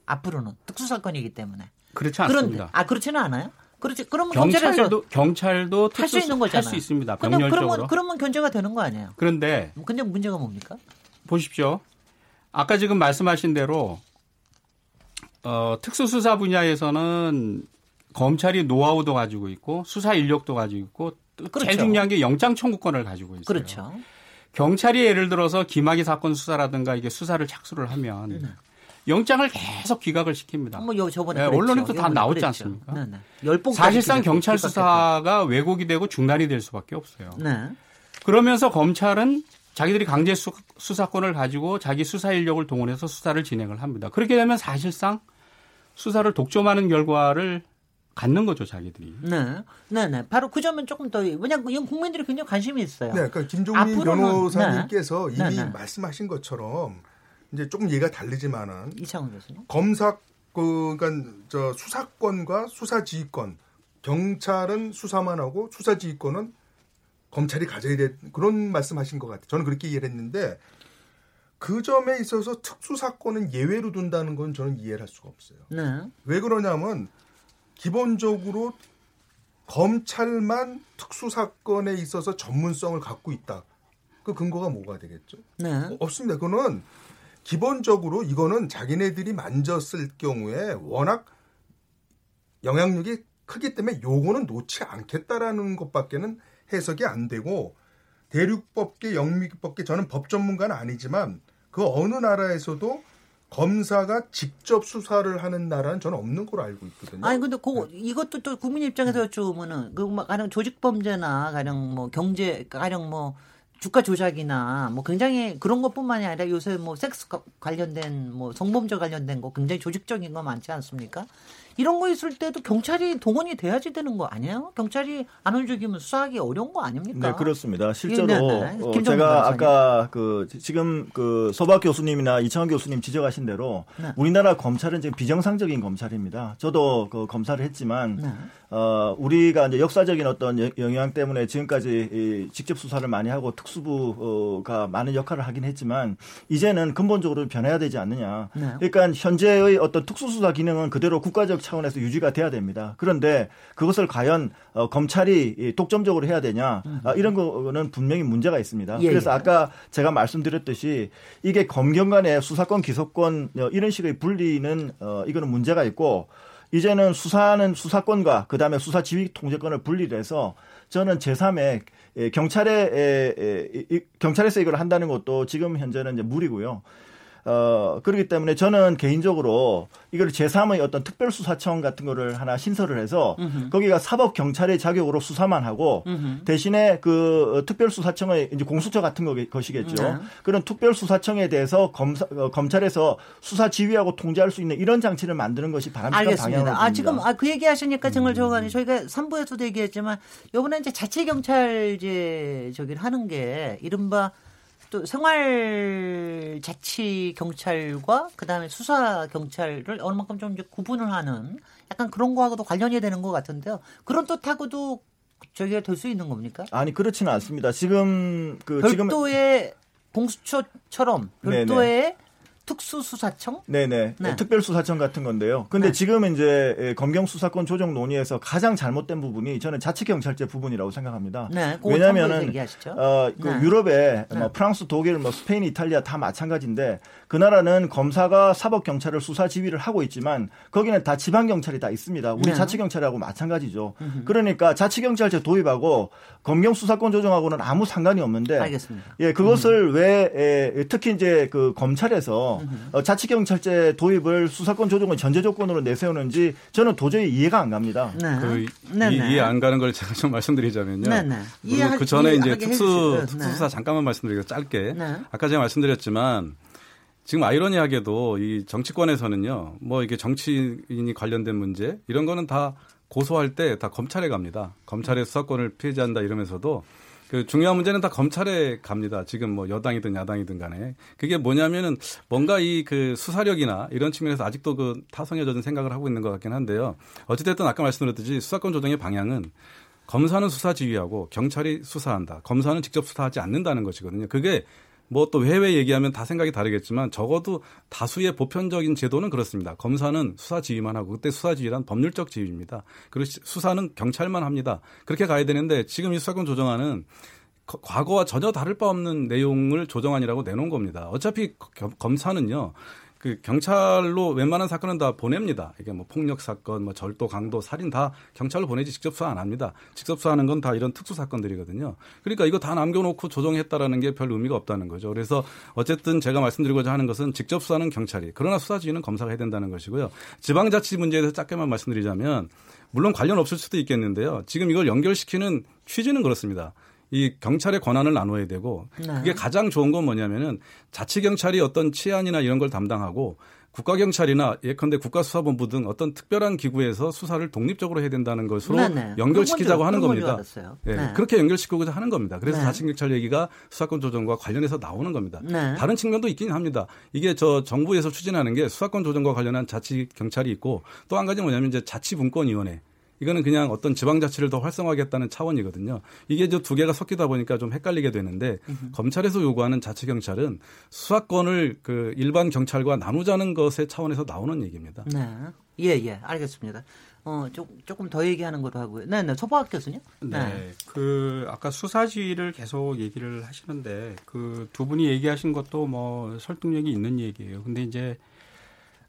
앞으로는 특수 사건이기 때문에. 그렇지 않습니다. 그런데 아 그렇지는 않아요? 그렇지. 그러면 경찰도 경찰도 할 수 있는 거잖아요. 할 수 있습니다. 병렬적으로. 그러면 그러면 견제가 되는 거 아니에요? 그런데 근데 문제가 뭡니까? 보십시오. 아까 지금 말씀하신 대로 어, 특수수사 분야에서는 검찰이 노하우도 가지고 있고 수사 인력도 가지고 있고 그렇죠. 제일 중요한 게 영장 청구권을 가지고 있어요. 그렇죠. 경찰이 예를 들어서 김학의 사건 수사라든가 이게 수사를 착수를 하면 네. 영장을 계속 기각을 시킵니다. 뭐 저번에 네, 언론에도 다 나오지 그랬죠. 않습니까? 네, 네. 사실상 경찰 수사가 왜곡이 되고 중단이 될 수밖에 없어요. 네. 그러면서 검찰은 자기들이 강제 수, 사권을 가지고 자기 수사 인력을 동원해서 수사를 진행을 합니다. 그렇게 되면 사실상 수사를 독점하는 결과를 갖는 거죠, 자기들이. 네. 네, 네. 바로 그 점은 조금 더, 왜냐면 이건 국민들이 굉장히 관심이 있어요. 네. 그러니까 김종민 변호사님께서 네. 이미 네, 네. 말씀하신 것처럼 이제 조금 얘기가 다르지만은 이창훈 교수님. 검사 그 그러니까 저 수사권과 수사지휘권 경찰은 수사만 하고 수사지휘권은 검찰이 가져야 돼 그런 말씀하신 것 같아요. 저는 그렇게 이해를 했는데 그 점에 있어서 특수사건은 예외로 둔다는 건 저는 이해를 할 수가 없어요. 네. 왜 그러냐면 기본적으로 검찰만 특수 사건에 있어서 전문성을 갖고 있다. 그 근거가 뭐가 되겠죠? 네. 없습니다. 그거는 기본적으로 이거는 자기네들이 만졌을 경우에 워낙 영향력이 크기 때문에 요거는 놓지 않겠다라는 것밖에는 해석이 안 되고 대륙법계, 영미법계 저는 법 전문가는 아니지만 그 어느 나라에서도 검사가 직접 수사를 하는 나라는 저는 없는 걸로 알고 있거든요. 아니 근데 그 이것도 또 국민 입장에서 여쭈면은 그 가령 조직 범죄나 가령 뭐 경제 가령 뭐 주가 조작이나 뭐 굉장히 그런 것뿐만이 아니라 요새 뭐 섹스 관련된 뭐 성범죄 관련된 거 굉장히 조직적인 거 많지 않습니까? 이런 거 있을 때도 경찰이 동원이 돼야지 되는 거 아니에요? 경찰이 안 움직이면 수사하기 어려운 거 아닙니까? 네, 그렇습니다. 실제로 네, 네. 어, 제가 아까 그 지금 그 소박 교수님이나 이창원 교수님 지적하신 대로 네. 우리나라 검찰은 지금 비정상적인 검찰입니다. 저도 그 검사를 했지만 네. 어, 우리가 이제 역사적인 어떤 영향 때문에 지금까지 이 직접 수사를 많이 하고 특수부가 많은 역할을 하긴 했지만 이제는 근본적으로 변해야 되지 않느냐. 네. 그러니까 현재의 어떤 특수수사 기능은 그대로 국가적 차원에서 유지가 돼야 됩니다. 그런데 그것을 과연 어, 검찰이 독점적으로 해야 되냐 아, 이런 거는 분명히 문제가 있습니다. 예, 그래서 예. 아까 제가 말씀드렸듯이 이게 검경 간의 수사권 기소권 어, 이런 식의 분리는 어, 이거는 문제가 있고 이제는 수사는 수사권과 그다음에 수사 지휘 통제권을 분리해서 저는 제3의 경찰에 경찰에서 이걸 한다는 것도 지금 현재는 이제 무리고요. 어, 그렇기 때문에 저는 개인적으로 이걸 제3의 어떤 특별수사청 같은 거를 하나 신설을 해서 으흠. 거기가 사법경찰의 자격으로 수사만 하고 으흠. 대신에 그 특별수사청의 이제 공수처 같은 거, 것이겠죠. 네. 그런 특별수사청에 대해서 검사, 어, 검찰에서 수사 지휘하고 통제할 수 있는 이런 장치를 만드는 것이 바람직한 방향입니다. 아, 지금 아, 그 얘기 하시니까 정말 음. 저가 저희가 3부에서도 얘기했지만 요번에 이제 자치경찰제 저기를 하는 게 이른바 또 생활 자치 경찰과 그다음에 수사 경찰을 어느 만큼 좀 이제 구분을 하는 약간 그런 거하고도 관련이 되는 것 같은데요. 그런 뜻하고도 저기가 될 수 있는 겁니까? 아니 그렇지는 않습니다. 지금 그 별도의 지금... 공수처처럼 별도의 네네. 특수수사청? 네네. 네. 특별수사청 같은 건데요. 근데 네. 지금 이제 예, 검경 수사권 조정 논의에서 가장 잘못된 부분이 저는 자치 경찰제 부분이라고 생각합니다. 네. 왜냐면은, 어, 그 네. 유럽에 네. 뭐 프랑스, 독일, 뭐 스페인, 이탈리아 다 마찬가지인데 그 나라는 검사가 사법 경찰을 수사 지휘를 하고 있지만 거기는 다 지방 경찰이 다 있습니다. 우리 네. 자치 경찰하고 마찬가지죠. 음흠. 그러니까 자치 경찰제 도입하고 검경 수사권 조정하고는 아무 상관이 없는데. 알겠습니다. 예, 그것을 음흠. 왜, 예, 특히 이제 그 검찰에서 어, 자치경찰제 도입을 수사권 조정을 전제 조건으로 내세우는지 저는 도저히 이해가 안 갑니다. 네. 그 네, 이, 해안 가는 걸 제가 좀 말씀드리자면요. 네, 네. 이해, 그 전에 이제 특수 네. 특수사 잠깐만 말씀드리고 짧게 네. 아까 제가 말씀드렸지만 지금 아이러니하게도 이 정치권에서는요, 뭐 이게 정치인이 관련된 문제 이런 거는 다 고소할 때 다 검찰에 갑니다. 검찰의 수사권을 폐지한다 이러면서도 그 중요한 문제는 다 검찰에 갑니다. 지금 뭐 여당이든 야당이든 간에. 그게 뭐냐면은 뭔가 이 그 수사력이나 이런 측면에서 아직도 그 타성에 젖은 생각을 하고 있는 것 같긴 한데요. 어찌됐든 아까 말씀드렸듯이 수사권 조정의 방향은 검사는 수사 지휘하고 경찰이 수사한다. 검사는 직접 수사하지 않는다는 것이거든요. 그게 뭐 또 해외 얘기하면 다 생각이 다르겠지만 적어도 다수의 보편적인 제도는 그렇습니다. 검사는 수사 지휘만 하고 그때 수사 지휘란 법률적 지휘입니다. 그리고 수사는 경찰만 합니다. 그렇게 가야 되는데 지금 이 수사권 조정안은 과거와 전혀 다를 바 없는 내용을 조정안이라고 내놓은 겁니다. 어차피 검사는요. 그 경찰로 웬만한 사건은 다 보냅니다. 이게 뭐 폭력 사건, 뭐 절도, 강도, 살인 다 경찰로 보내지 직접 수사 안 합니다. 직접 수사하는 건 다 이런 특수 사건들이거든요. 그러니까 이거 다 남겨놓고 조정했다라는 게 별 의미가 없다는 거죠. 그래서 어쨌든 제가 말씀드리고자 하는 것은 직접 수사는 경찰이, 그러나 수사 지휘는 검사가 해야 된다는 것이고요. 지방자치 문제에 대해서 짧게만 말씀드리자면 물론 관련 없을 수도 있겠는데요. 지금 이걸 연결시키는 취지는 그렇습니다. 이 경찰의 권한을 나눠야 되고 네. 그게 가장 좋은 건 뭐냐면은 자치 경찰이 어떤 치안이나 이런 걸 담당하고 국가 경찰이나 예컨대 국가수사본부 등 어떤 특별한 기구에서 수사를 독립적으로 해야 된다는 것으로 네네. 네. 연결시키자고 하는 겁니다. 네. 네. 그렇게 연결시키고자 하는 겁니다. 그래서 네. 자치 경찰 얘기가 수사권 조정과 관련해서 나오는 겁니다. 네. 다른 측면도 있긴 합니다. 이게 저 정부에서 추진하는 게 수사권 조정과 관련한 자치 경찰이 있고 또 한 가지 뭐냐면 이제 자치분권위원회 이거는 그냥 어떤 지방자치를 더 활성화하겠다는 차원이거든요. 이게 저 두 개가 섞이다 보니까 좀 헷갈리게 되는데 으흠. 검찰에서 요구하는 자치 경찰은 수사권을 그 일반 경찰과 나누자는 것의 차원에서 나오는 얘기입니다. 네. 예, 예. 알겠습니다. 어, 조, 조금 더 얘기하는 것도 하고요. 네, 네. 소박 교수님. 네. 네. 그, 아까 수사지를 계속 얘기를 하시는데 그 두 분이 얘기하신 것도 뭐 설득력이 있는 얘기예요. 근데 이제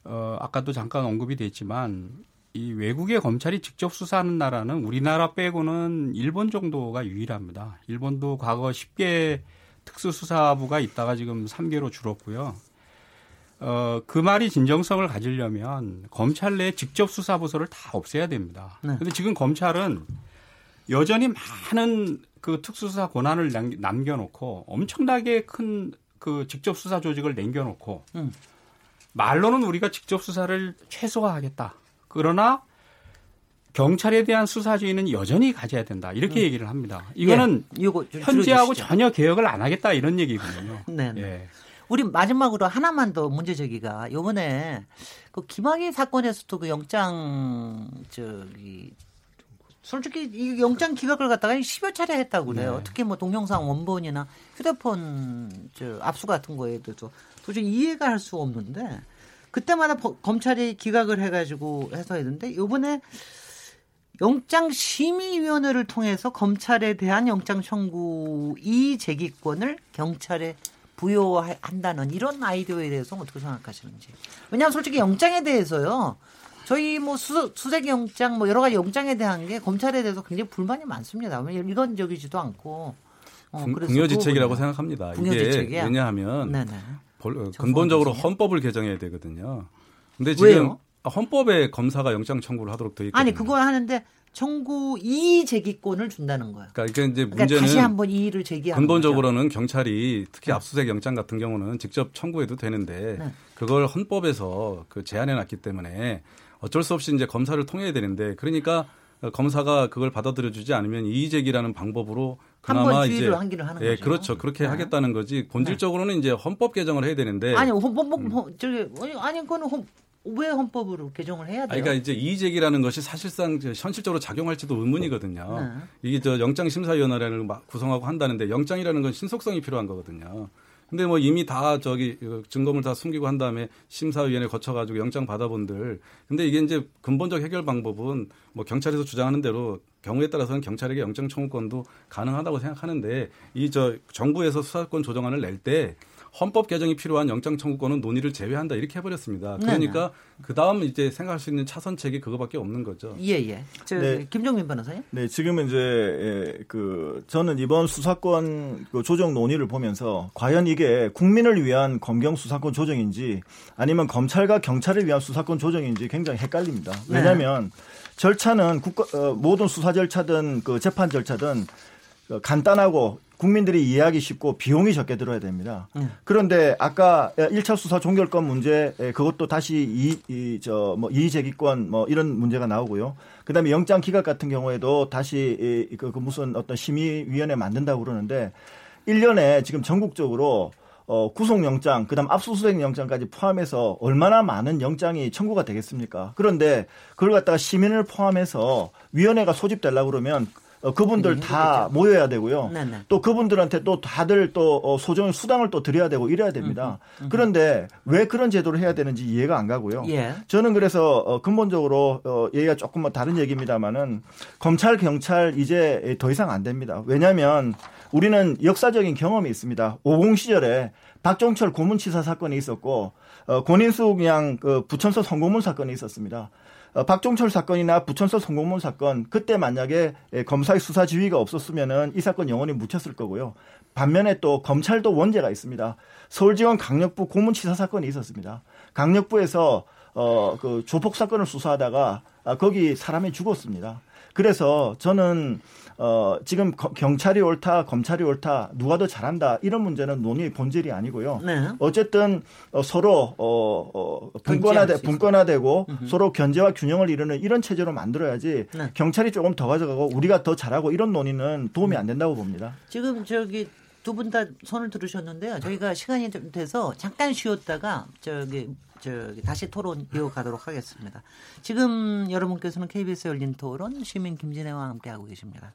어, 아까도 잠깐 언급이 됐지만 이 외국의 검찰이 직접 수사하는 나라는 우리나라 빼고는 일본 정도가 유일합니다. 일본도 과거 10개 특수수사부가 있다가 지금 3개로 줄었고요. 어, 그 말이 진정성을 가지려면 검찰 내 직접 수사부서를 다 없애야 됩니다. 네. 근데 지금 검찰은 여전히 많은 그 특수수사 권한을 남겨놓고 엄청나게 큰 그 직접 수사 조직을 남겨놓고 음. 말로는 우리가 직접 수사를 최소화하겠다. 그러나 경찰에 대한 수사 주의는 여전히 가져야 된다. 이렇게 음. 얘기를 합니다. 이거는 예, 현재하고 전혀 개혁을 안 하겠다 이런 얘기거든요. 네. 예. 우리 마지막으로 하나만 더 문제 제기가 요번에 그 김학의 사건에서도 그 영장 저기 솔직히 이 영장 기각을 갖다가 10여 차례 했다고 그래요. 네. 특히 뭐 동영상 원본이나 휴대폰 저 압수 같은 거에 대해서 도저히 이해가 할 수 없는데 그때마다 검찰이 기각을 해가지고 해서 했는데 요번에 영장 심의위원회를 통해서 검찰에 대한 영장 청구 이 제기권을 경찰에 부여한다는 이런 아이디어에 대해서 어떻게 생각하시는지. 왜냐하면 솔직히 영장에 대해서요. 저희 뭐 수, 수색 영장 뭐 여러 가지 영장에 대한 게 검찰에 대해서 굉장히 불만이 많습니다. 일관적이지도 않고. 어, 궁여지책이라고 생각합니다. 이게 왜냐하면 네네. 어, 근본적으로 헌법을 개정해야 되거든요. 근데 지금 왜요? 헌법에 검사가 영장 청구를 하도록 돼 있거든요. 아니 그거 하는데 청구 이의 제기권을 준다는 거예요. 그러니까 이제 그러니까 문제는 다시 한번 이의를 제기하는 근본적으로는 거죠. 경찰이 특히 네. 압수수색 영장 같은 경우는 직접 청구해도 되는데 네. 그걸 헌법에서 그 제한해 놨기 때문에 어쩔 수 없이 이제 검사를 통해야 되는데 그러니까 검사가 그걸 받아들여 주지 않으면 이의 제기라는 방법으로 그나마 이제 한기를 하는 예, 거죠. 그렇죠. 그렇게 네. 하겠다는 거지. 본질적으로는 네. 이제 헌법 개정을 해야 되는데 아니 헌법 음. 저기 아니 그거는 헌, 왜 헌법으로 개정을 해야 돼요? 그러니까 이제 이의제기라는 것이 사실상 현실적으로 작용할지도 의문이거든요. 네. 이게 저 영장심사위원회를 막 구성하고 한다는데 영장이라는 건 신속성이 필요한 거거든요. 근데 뭐 이미 다 저기 증거물 다 숨기고 한 다음에 심사위원회 거쳐가지고 영장 받아본들. 근데 이게 이제 근본적 해결 방법은 뭐 경찰에서 주장하는 대로 경우에 따라서는 경찰에게 영장 청구권도 가능하다고 생각하는데 이 저 정부에서 수사권 조정안을 낼 때 헌법 개정이 필요한 영장 청구권은 논의를 제외한다 이렇게 해버렸습니다. 그러니까 그 다음 이제 생각할 수 있는 차선책이 그거밖에 없는 거죠. 예예. 예. 저 네. 김종민 변호사님. 네 지금은 이제 예, 그 저는 이번 수사권 그 조정 논의를 보면서 과연 이게 국민을 위한 검경 수사권 조정인지 아니면 검찰과 경찰을 위한 수사권 조정인지 굉장히 헷갈립니다. 네. 왜냐하면 네. 절차는 국가 어, 모든 수사 절차든 그 재판 절차든 어, 간단하고 국민들이 이해하기 쉽고 비용이 적게 들어야 됩니다. 음. 그런데 아까 1차 수사 종결권 문제 그것도 다시 이, 이 저 뭐 이의제기권 뭐 이런 문제가 나오고요. 그 다음에 영장 기각 같은 경우에도 다시 이, 그, 그 무슨 어떤 심의위원회 만든다고 그러는데 1년에 지금 전국적으로 어, 구속영장, 그 다음 압수수색 영장까지 포함해서 얼마나 많은 영장이 청구가 되겠습니까? 그런데 그걸 갖다가 시민을 포함해서 위원회가 소집되려고 그러면 어, 그분들 다 모여야 되고요. 네네. 네. 또 그분들한테 또 다들 또 어, 소정 수당을 또 드려야 되고 이래야 됩니다. 음흠, 음흠. 그런데 왜 그런 제도를 해야 되는지 이해가 안 가고요. 예. 저는 그래서 어, 근본적으로 어, 얘기가 조금 뭐 다른 얘기입니다만은 검찰 경찰 이제 더 이상 안 됩니다. 왜냐하면 우리는 역사적인 경험이 있습니다. 50 시절에 박종철 고문치사 사건이 있었고 어, 권인수 그냥 그 부천서 성공문 사건이 있었습니다. 어, 박종철 사건이나 부천서 성공문 사건 그때 만약에 검사의 수사 지휘가 없었으면은 이 사건 영원히 묻혔을 거고요. 반면에 또 검찰도 원죄가 있습니다. 서울지원 강력부 고문치사 사건이 있었습니다. 강력부에서 어, 그 조폭 사건을 수사하다가 아, 거기 사람이 죽었습니다. 그래서 저는 어, 지금 경찰이 옳다, 검찰이 옳다, 누가 더 잘한다 이런 문제는 논의의 본질이 아니고요. 네. 어쨌든 어, 서로 어, 어, 분권화되, 분권화되고 음흠. 서로 견제와 균형을 이루는 이런 체제로 만들어야지 네. 경찰이 조금 더 가져가고 우리가 더 잘하고 이런 논의는 도움이 안 된다고 봅니다. 지금 저기 두 분 다 손을 들으셨는데요. 저희가 시간이 좀 돼서 잠깐 쉬었다가 저기 저기 다시 토론 이어가도록 하겠습니다. 지금 여러분께서는 KBS 열린 토론 시민 김진애와 함께하고 계십니다.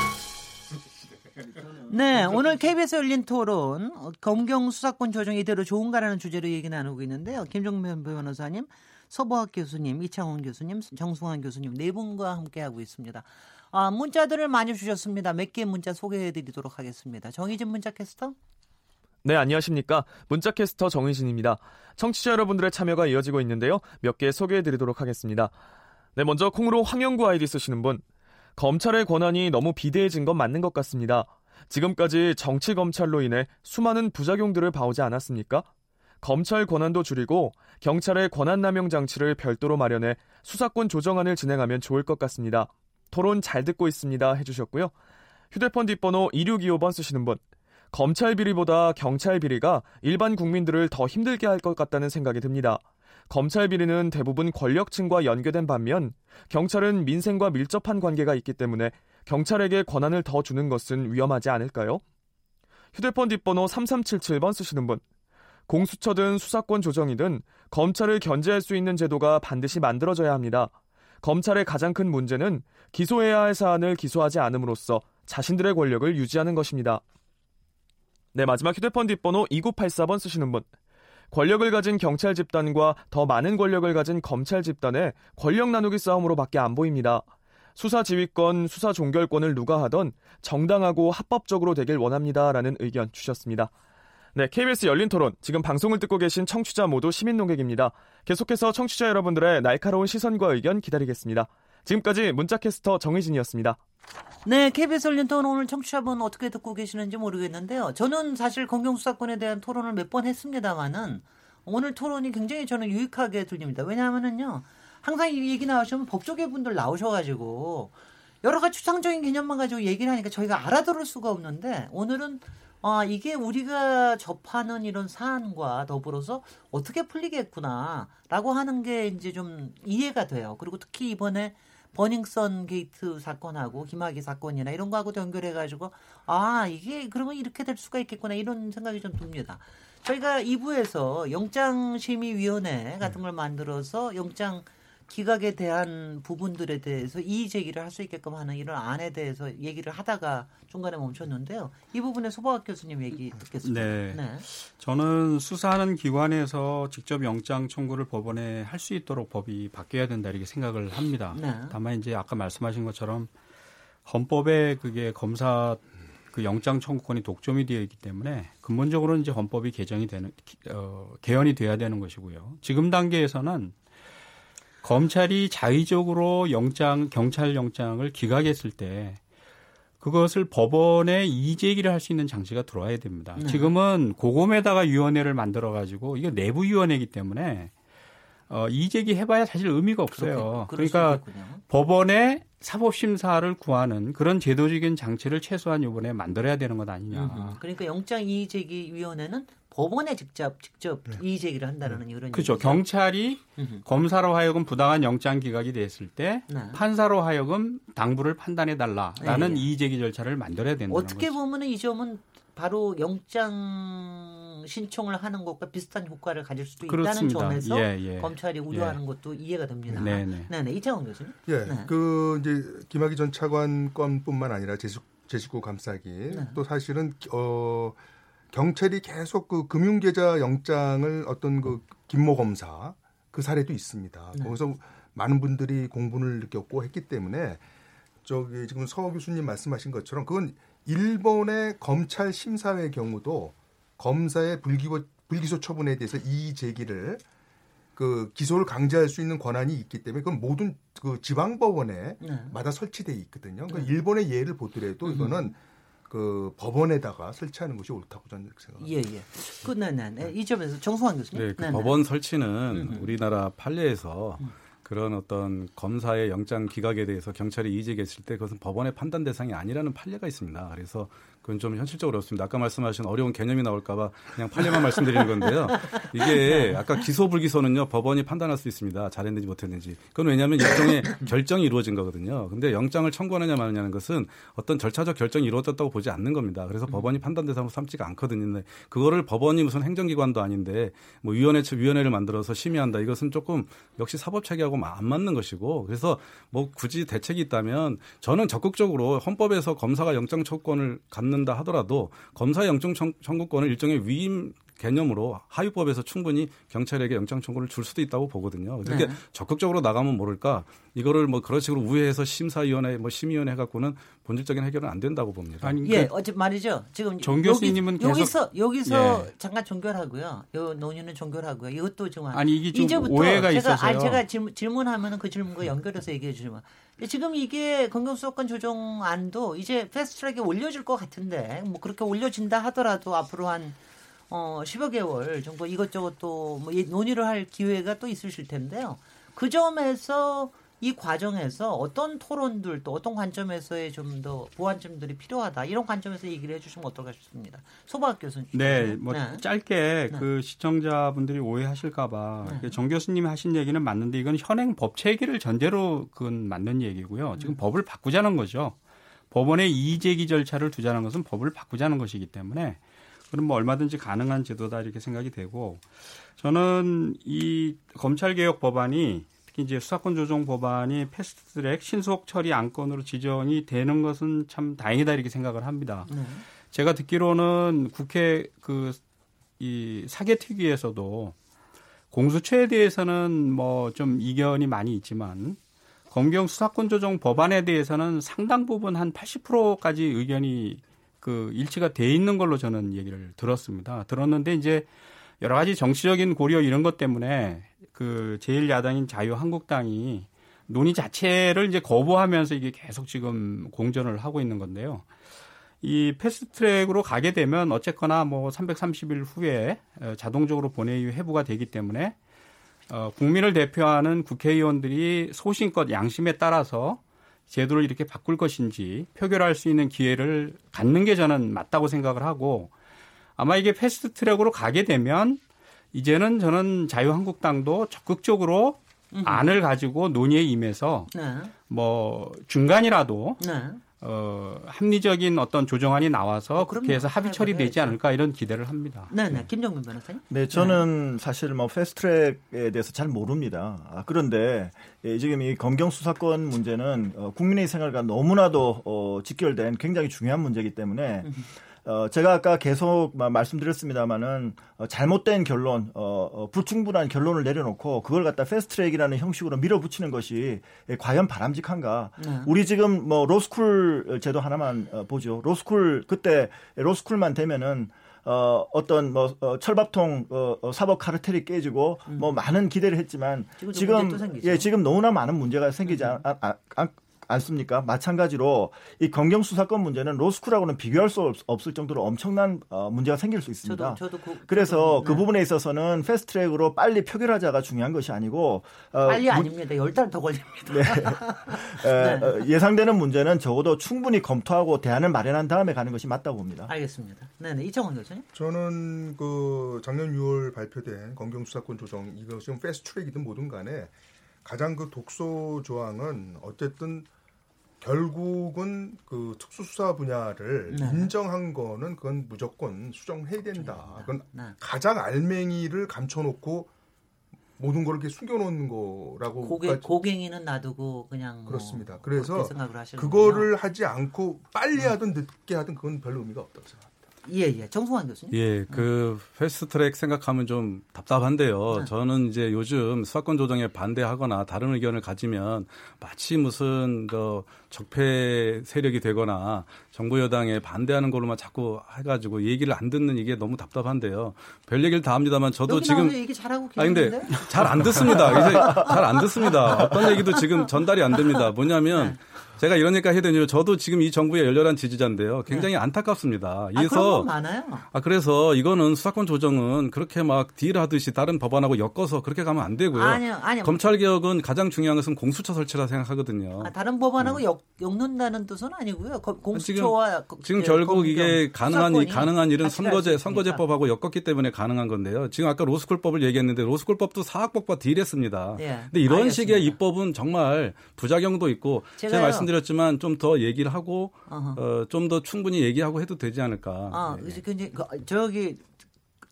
네, 오늘 KBS 열린 토론 검경 수사권 조정 이대로 좋은가라는 주제로 얘기 나누고 있는데요. 김종면 변호사님, 서보학 교수님, 이창훈 교수님, 정승환 교수님 네 분과 함께 하고 있습니다. 아, 문자들을 많이 주셨습니다. 몇 개 문자 소개해 드리도록 하겠습니다. 정희진 문자 캐스터. 네, 안녕하십니까. 문자캐스터 정희진입니다. 청취자 여러분들의 참여가 이어지고 있는데요. 몇 개 소개해 드리도록 하겠습니다. 네, 먼저 콩으로 황영구 아이디 쓰시는 분. 검찰의 권한이 너무 비대해진 건 맞는 것 같습니다. 지금까지 정치 검찰로 인해 수많은 부작용들을 봐오지 않았습니까? 검찰 권한도 줄이고 경찰의 권한 남용 장치를 별도로 마련해 수사권 조정안을 진행하면 좋을 것 같습니다. 토론 잘 듣고 있습니다 해주셨고요. 휴대폰 뒷번호 2625번 쓰시는 분. 검찰 비리보다 경찰 비리가 일반 국민들을 더 힘들게 할 것 같다는 생각이 듭니다. 검찰 비리는 대부분 권력층과 연계된 반면 경찰은 민생과 밀접한 관계가 있기 때문에 경찰에게 권한을 더 주는 것은 위험하지 않을까요? 휴대폰 뒷번호 3377번 쓰시는 분. 공수처든 수사권 조정이든 검찰을 견제할 수 있는 제도가 반드시 만들어져야 합니다. 검찰의 가장 큰 문제는 기소해야 할 사안을 기소하지 않음으로써 자신들의 권력을 유지하는 것입니다. 네, 마지막 휴대폰 뒷번호 2984번 쓰시는 분. 권력을 가진 경찰 집단과 더 많은 권력을 가진 검찰 집단의 권력 나누기 싸움으로밖에 안 보입니다. 수사 지휘권, 수사 종결권을 누가 하던 정당하고 합법적으로 되길 원합니다라는 의견 주셨습니다. 네, KBS 열린 토론. 지금 방송을 듣고 계신 청취자 모두 시민 농객입니다. 계속해서 청취자 여러분들의 날카로운 시선과 의견 기다리겠습니다. 지금까지 문자캐스터 정의진이었습니다. 네, KBS 열린 토론 오늘 청취자분 어떻게 듣고 계시는지 모르겠는데요. 저는 사실 공경수사권에 대한 토론을 몇 번 했습니다만은 오늘 토론이 굉장히 저는 유익하게 들립니다. 왜냐하면은요. 항상 이 얘기 나오시면 법조계 분들 나오셔가지고 여러 가지 추상적인 개념만 가지고 얘기를 하니까 저희가 알아들을 수가 없는데 오늘은 아, 이게 우리가 접하는 이런 사안과 더불어서 어떻게 풀리겠구나라고 하는 게 이제 좀 이해가 돼요. 그리고 특히 이번에 버닝썬 게이트 사건하고 김학의 사건이나 이런 거하고 연결해가지고 아, 이게 그러면 이렇게 될 수가 있겠구나 이런 생각이 좀 듭니다. 저희가 2부에서 영장심의위원회 같은 걸 만들어서 영장 기각에 대한 부분들에 대해서 이의 제기를 할 수 있게끔 하는 이런 안에 대해서 얘기를 하다가 중간에 멈췄는데요. 이 부분에 소박 교수님 얘기 듣겠습니다. 네. 네. 저는 수사하는 기관에서 직접 영장 청구를 법원에 할 수 있도록 법이 바뀌어야 된다 이렇게 생각을 합니다. 네. 다만 이제 아까 말씀하신 것처럼 헌법에 그게 검사 그 영장 청구권이 독점이 되어 있기 때문에 근본적으로 이제 헌법이 개정이 되는 어, 개헌이 돼야 되는 것이고요. 지금 단계에서는 검찰이 자의적으로 영장 경찰 영장을 기각했을 때 그것을 법원에 이의제기를 할 수 있는 장치가 들어와야 됩니다. 네. 지금은 고검에다가 위원회를 만들어 가지고 이게 내부 위원회이기 때문에 어, 이의제기 해봐야 사실 의미가 없어요. 그러니까 법원에 사법심사를 구하는 그런 제도적인 장치를 최소한 이번에 만들어야 되는 것 아니냐. 음, 그러니까 영장 이의제기위원회는 법원에 직접 직접 네. 이의 제기를 한다는 네. 이런 그렇죠. 얘기죠. 경찰이. 검사로 하여금 부당한 영장 기각이 됐을 때 네. 판사로 하여금 당부를 판단해 달라라는 네. 이의 제기 절차를 만들어야 된다는 어떻게 거죠. 보면은 이 점은 바로 영장 신청을 하는 것과 비슷한 효과를 가질 수도 있다는 점에서 예, 예. 검찰이 우려하는 예. 것도 이해가 됩니다. 네네. 네네. 이창원 교수님. 예. 네. 그 이제 김학의 전 차관 건뿐만 아니라 제식 제식구 감싸기 네. 또 사실은 어 경찰이 계속 그 금융계좌 영장을 어떤 그 김모 검사 그 사례도 있습니다. 네. 거기서 많은 분들이 공분을 느꼈고 했기 때문에 저기 지금 서 교수님 말씀하신 것처럼 그건 일본의 검찰 심사의 경우도 검사의 불기소, 불기소 처분에 대해서 이의 제기를 그 기소를 강제할 수 있는 권한이 있기 때문에 그건 모든 그 지방 법원에 네. 마다 설치돼 있거든요. 그러니까 네. 일본의 예를 보더라도 이거는 그 법원에다가 설치하는 것이 옳다고 저는 생각합니다. 예, 예. 그, 네, 네, 네. 이 점에서 정성환 교수님. 네, 그 네, 네. 법원 설치는 음. 우리나라 판례에서 음. 그런 어떤 검사의 영장 기각에 대해서 경찰이 이의제기했을 때 그것은 법원의 판단 대상이 아니라는 판례가 있습니다. 그래서 그건 좀 현실적으로 어렵습니다. 아까 말씀하신 어려운 개념이 나올까봐 그냥 판례만 말씀드리는 건데요. 이게 아까 기소 불기소는요 법원이 판단할 수 있습니다. 잘했는지 못했는지. 그건 왜냐하면 일종의 결정이 이루어진 거거든요. 근데 영장을 청구하느냐 마느냐는 것은 어떤 절차적 결정이 이루어졌다고 보지 않는 겁니다. 그래서 음. 법원이 판단 대상으로 삼지가 않거든요. 근데 그거를 법원이 무슨 행정기관도 아닌데 뭐 위원회 위원회를 만들어서 심의한다. 이것은 조금 역시 사법 체계하고 안 맞는 것이고 그래서 뭐 굳이 대책이 있다면 저는 적극적으로 헌법에서 검사가 영장 청구권을 갖는 받는다 하더라도 검사 영장 청구권을 일종의 위임 개념으로 하위법에서 충분히 경찰에게 영장 청구를 줄 수도 있다고 보거든요. 그렇게 네. 적극적으로 나가면 모를까 이거를 뭐 그런 식으로 우회해서 심사위원회 뭐 심의위원회 해갖고는 본질적인 해결은 안 된다고 봅니다. 아니, 예, 그 어제 말이죠. 지금 정 교수님은 여기, 여기서 여기서 예. 잠깐 종결하고요. 요 논의는 종결하고요. 이것도 좀 아니 이게 좀 이제부터 오해가 제가 있어서요. 아니 제가 질문, 질문하면은 그 질문과 연결해서 얘기해 주시면 지금 이게 건강수사권 조정안도 이제 패스트트랙에 올려질 것 같은데 뭐 그렇게 올려진다 하더라도 앞으로 한 어, 10여 개월 정도 이것저것 또뭐 논의를 할 기회가 또 있으실 텐데요. 그 점에서 이 과정에서 어떤 토론들 또 어떤 관점에서의 좀 더 보완점들이 필요하다 이런 관점에서 얘기를 해주시면 어떨까 싶습니다. 소박 교수님. 네, 뭐 네. 짧게 네. 그 시청자분들이 오해하실까봐 네. 정 교수님이 하신 얘기는 맞는데 이건 현행 법 체계를 전제로 그건 맞는 얘기고요. 지금 음. 법을 바꾸자는 거죠. 법원의 이의제기 절차를 두자는 것은 법을 바꾸자는 것이기 때문에 그럼 뭐 얼마든지 가능한 제도다 이렇게 생각이 되고 저는 이 검찰 개혁 법안이 특히 이제 수사권 조정 법안이 패스트트랙 신속 처리 안건으로 지정이 되는 것은 참 다행이다 이렇게 생각을 합니다. 네. 제가 듣기로는 국회 그 이 사개특위에서도 공수처에 대해서는 뭐 좀 이견이 많이 있지만 검경 수사권 조정 법안에 대해서는 상당 부분 한 80%까지 의견이 그 일치가 돼 있는 걸로 저는 얘기를 들었습니다. 들었는데 이제 여러 가지 정치적인 고려 이런 것 때문에 그 제1야당인 자유한국당이 논의 자체를 이제 거부하면서 이게 계속 지금 공전을 하고 있는 건데요. 이 패스트트랙으로 가게 되면 어쨌거나 뭐 330일 후에 어, 자동적으로 본회의 회부가 되기 때문에 어, 국민을 대표하는 국회의원들이 소신껏 양심에 따라서 제도를 이렇게 바꿀 것인지 표결할 수 있는 기회를 갖는 게 저는 맞다고 생각을 하고 아마 이게 패스트 트랙으로 가게 되면 이제는 저는 자유한국당도 적극적으로 안을 가지고 논의에 임해서 네. 뭐 중간이라도 네. 어, 합리적인 어떤 조정안이 나와서 어, 그렇게 해서 합의 처리되지 않을까 이런 기대를 합니다. 네, 네. 김정민 변호사님. 네, 저는 네. 사실 뭐 패스트트랙에 대해서 잘 모릅니다. 아, 그런데 예, 지금 이 검경 수사권 문제는 어, 국민의 생활과 너무나도 어, 직결된 굉장히 중요한 문제이기 때문에 어, 제가 아까 계속 말씀드렸습니다마는 어, 잘못된 결론, 어, 어, 불충분한 결론을 내려놓고 그걸 갖다 패스트트랙이라는 형식으로 밀어붙이는 것이 과연 바람직한가? 네. 우리 지금 뭐 로스쿨 제도 하나만 어, 보죠. 로스쿨 그때 로스쿨만 되면은 어, 어떤 뭐 어, 철밥통 어, 어, 사법 카르텔이 깨지고 음. 뭐 많은 기대를 했지만 지금 예 지금 너무나 많은 문제가 생기지 음. 않, 않, 않, 않습니까? 마찬가지로 이 검경 수사권 문제는 로스쿨하고는 비교할 수 없 을 정도로 엄청난 어, 문제가 생길 수 있습니다. 저도, 저도 그, 그래서 그 네. 부분에 있어서는 패스트트랙으로 빨리 표결하자가 중요한 것이 아니고 어, 빨리 무, 아닙니다. 열 달 더 걸립니다. 네. 네. 어, 예상되는 문제는 적어도 충분히 검토하고 대안을 마련한 다음에 가는 것이 맞다고 봅니다. 알겠습니다. 네, 네. 이정원 교수님. 저는 그 작년 6월 발표된 검경 수사권 조정 이것은 패스트트랙이든 뭐든 간에 가장 그 독소 조항은 어쨌든 결국은 그 특수수사 분야를 네. 인정한 거는 그건 무조건 수정해야 된다. 그건 네. 가장 알맹이를 감춰놓고 모든 걸 이렇게 숨겨놓은 거라고. 고개, 고갱이는 놔두고 그냥 뭐 그렇습니다. 그래서 그거를 하지 않고 빨리 하든 늦게 하든 그건 별로 의미가 없다고 생각합니다. 예, 예. 정승환 교수님. 예, 그 패스트 트랙 생각하면 좀 답답한데요. 네. 저는 이제 요즘 수사권 조정에 반대하거나 다른 의견을 가지면 마치 무슨 그 적폐 세력이 되거나 정부 여당에 반대하는 걸로만 자꾸 해가지고 얘기를 안 듣는 이게 너무 답답한데요. 별 얘기를 다 합니다만 저도 지금 얘기 잘하고 아 근데 잘 안 듣습니다. 잘 안 듣습니다. 어떤 얘기도 지금 전달이 안 됩니다. 뭐냐면 네. 제가 이런 얘기가 해야 되냐면 저도 지금 이 정부의 열렬한 지지자인데요. 굉장히 네. 안타깝습니다. 그래서 아, 많아요. 아 그래서 이거는 수사권 조정은 그렇게 막 딜하듯이 다른 법안하고 엮어서 그렇게 가면 안 되고요. 아니요, 아니요. 검찰 개혁은 가장 중요한 것은 공수처 설치라 생각하거든요. 아, 다른 법안하고 음. 역, 엮는다는 뜻은 아니고요. 공수처와 지금, 지금 결국 이게 가능한 이, 가능한 일은 선거제 선거제법하고 엮었기 때문에 가능한 건데요. 지금 아까 로스쿨법을 얘기했는데 로스쿨법도 사학법과 딜했습니다. 네. 근데 이런 알겠습니다. 식의 입법은 정말 부작용도 있고 제가 말씀 말씀드렸지만 좀 더 얘기를 하고 어, 좀 더 충분히 얘기하고 해도 되지 않을까. 아, 네. 근데 그, 저기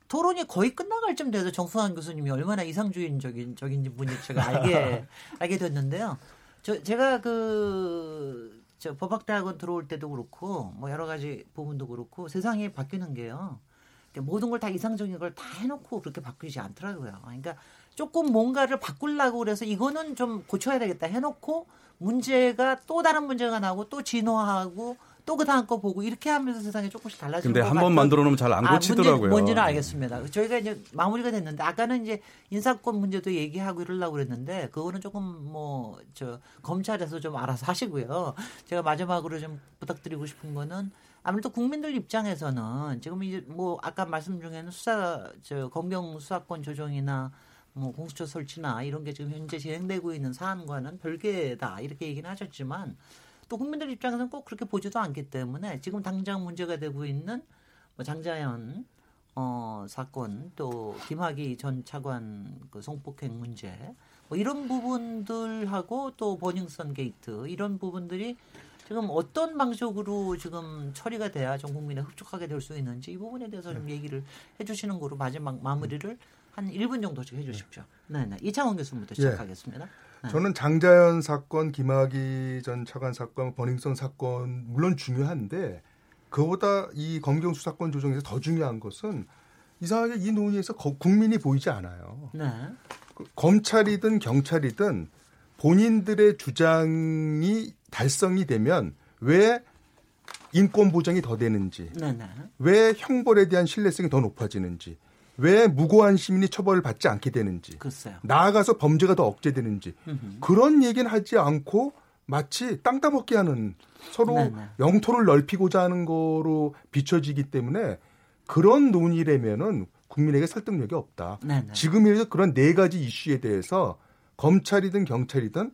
토론이 거의 끝나갈 쯤 돼서 정수환 교수님이 얼마나 이상주의적인 적인 분인지 제가 알게 알게 됐는데요. 저 제가 그 저 법학대학원 들어올 때도 그렇고 뭐 여러 가지 부분도 그렇고 세상이 바뀌는 게요. 모든 걸 다 이상적인 걸 다 해놓고 그렇게 바뀌지 않더라고요. 그러니까 조금 뭔가를 바꾸려고 그래서 이거는 좀 고쳐야 되겠다 해놓고 문제가 또 다른 문제가 나오고 또 진화하고 또 그 다음 거 보고 이렇게 하면서 세상이 조금씩 달라지는 근데 한 번 만들어 놓으면 잘 안 고치더라고요. 아, 문제, 뭔지 는 알겠습니다. 저희가 이제 마무리가 됐는데 아까는 이제 인사권 문제도 얘기하고 이러려고 그랬는데 그거는 조금 뭐 저 검찰에서 좀 알아서 하시고요. 제가 마지막으로 좀 부탁드리고 싶은 거는 아무래도 국민들 입장에서는 지금 이제 뭐 아까 말씀 중에는 수사 저 검경 수사권 조정이나 뭐 공수처 설치나 이런 게 지금 현재 진행되고 있는 사안과는 별개다 이렇게 얘기는 하셨지만 또 국민들 입장에서는 꼭 그렇게 보지도 않기 때문에 지금 당장 문제가 되고 있는 뭐 장자연 어, 사건 또 김학의 전 차관 그 성폭행 문제 뭐 이런 부분들하고 또 버닝썬 게이트 이런 부분들이 지금 어떤 방식으로 지금 처리가 돼야 좀 국민에 흡족하게 될 수 있는지 이 부분에 대해서 좀 네. 얘기를 해주시는 거로 마지막 마무리를 한 1분 정도씩 해주십시오. 네, 네. 이창원 교수님부터 예. 시작하겠습니다. 네. 저는 장자연 사건, 김학의 전 차관 사건, 버닝썬 사건 물론 중요한데 그보다 이 검경 수사권 조정에서 더 중요한 것은 이상하게 이 논의에서 국민이 보이지 않아요. 네. 그 검찰이든 경찰이든 본인들의 주장이 달성이 되면 왜 인권 보장이 더 되는지, 네네. 네. 왜 형벌에 대한 신뢰성이 더 높아지는지, 왜 무고한 시민이 처벌을 받지 않게 되는지 글쎄요. 나아가서 범죄가 더 억제되는지 으흠. 그런 얘기는 하지 않고 마치 땅 따먹게 하는 서로 네네. 영토를 넓히고자 하는 거로 비춰지기 때문에 그런 논의라면은 국민에게 설득력이 없다. 네네. 지금이라도 그런 네 가지 이슈에 대해서 검찰이든 경찰이든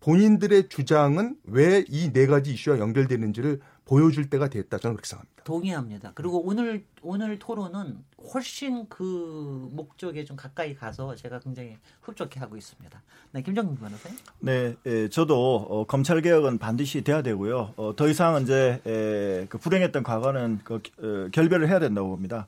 본인들의 주장은 왜 이 네 가지 이슈와 연결되는지를 보여줄 때가 됐다 저는 그렇게 생각합니다. 동의합니다. 그리고 오늘 오늘 토론은 훨씬 그 목적에 좀 가까이 가서 제가 굉장히 흡족해 하고 있습니다. 네, 김정민 변호사님. 네, 예, 저도 어, 검찰 개혁은 반드시 돼야 되고요. 어, 더 이상 이제 에, 그 불행했던 과거는 그, 어, 결별을 해야 된다고 봅니다.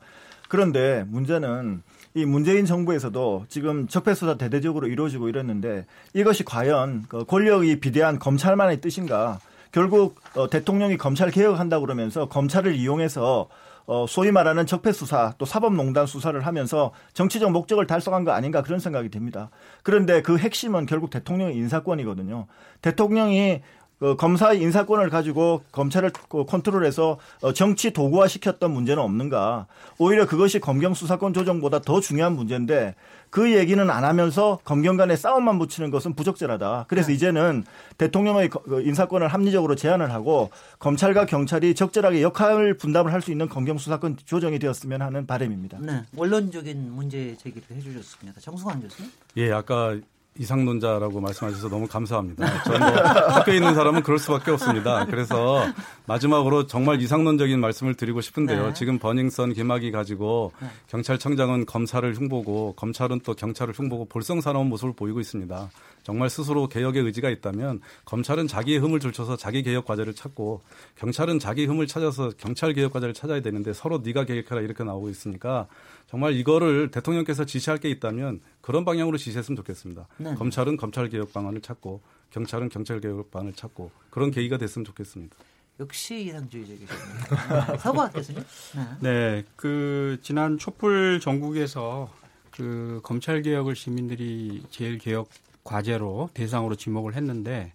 그런데 문제는 이 문재인 정부에서도 지금 적폐수사 대대적으로 이루어지고 이랬는데 이것이 과연 그 권력이 비대한 검찰만의 뜻인가? 결국 어, 대통령이 검찰 개혁한다고 그러면서 검찰을 이용해서 어, 소위 말하는 적폐 수사 또 사법농단 수사를 하면서 정치적 목적을 달성한 거 아닌가 그런 생각이 듭니다. 그런데 그 핵심은 결국 대통령의 인사권이거든요. 대통령이 그 검사의 인사권을 가지고 검찰을 그 컨트롤해서 어, 정치 도구화 시켰던 문제는 없는가. 오히려 그것이 검경 수사권 조정보다 더 중요한 문제인데 그 얘기는 안 하면서 검경 간의 싸움만 붙이는 것은 부적절하다. 그래서 네. 이제는 대통령의 그 인사권을 합리적으로 제한을 하고 검찰과 경찰이 적절하게 역할 분담을 할 수 있는 검경 수사권 조정이 되었으면 하는 바람입니다. 네. 원론적인 문제 제기를 해 주셨습니다. 정승환 교수님. 예, 아까 이상론자라고 말씀하셔서 너무 감사합니다. 저는 뭐 학교에 있는 사람은 그럴 수밖에 없습니다. 그래서 마지막으로 정말 이상론적인 말씀을 드리고 싶은데요. 네. 지금 버닝썬 김학이 가지고 네. 경찰청장은 검사를 흉보고 검찰은 또 경찰을 흉보고 볼썽사나운 모습을 보이고 있습니다. 정말 스스로 개혁의 의지가 있다면 검찰은 자기의 흠을 줄쳐서 자기 개혁 과제를 찾고 경찰은 자기 흠을 찾아서 경찰 개혁 과제를 찾아야 되는데 서로 네가 개혁해라 이렇게 나오고 있으니까 정말 이거를 대통령께서 지시할 게 있다면 그런 방향으로 지시했으면 좋겠습니다. 네. 검찰은 검찰 개혁 방안을 찾고 경찰은 경찰 개혁 방안을 찾고 그런 계기가 됐으면 좋겠습니다. 역시 이상주의적이십니다. 서구학 교수님. 네. 네, 그 지난 촛불 전국에서 그 검찰 개혁을 시민들이 제일 개혁 과제로 대상으로 지목을 했는데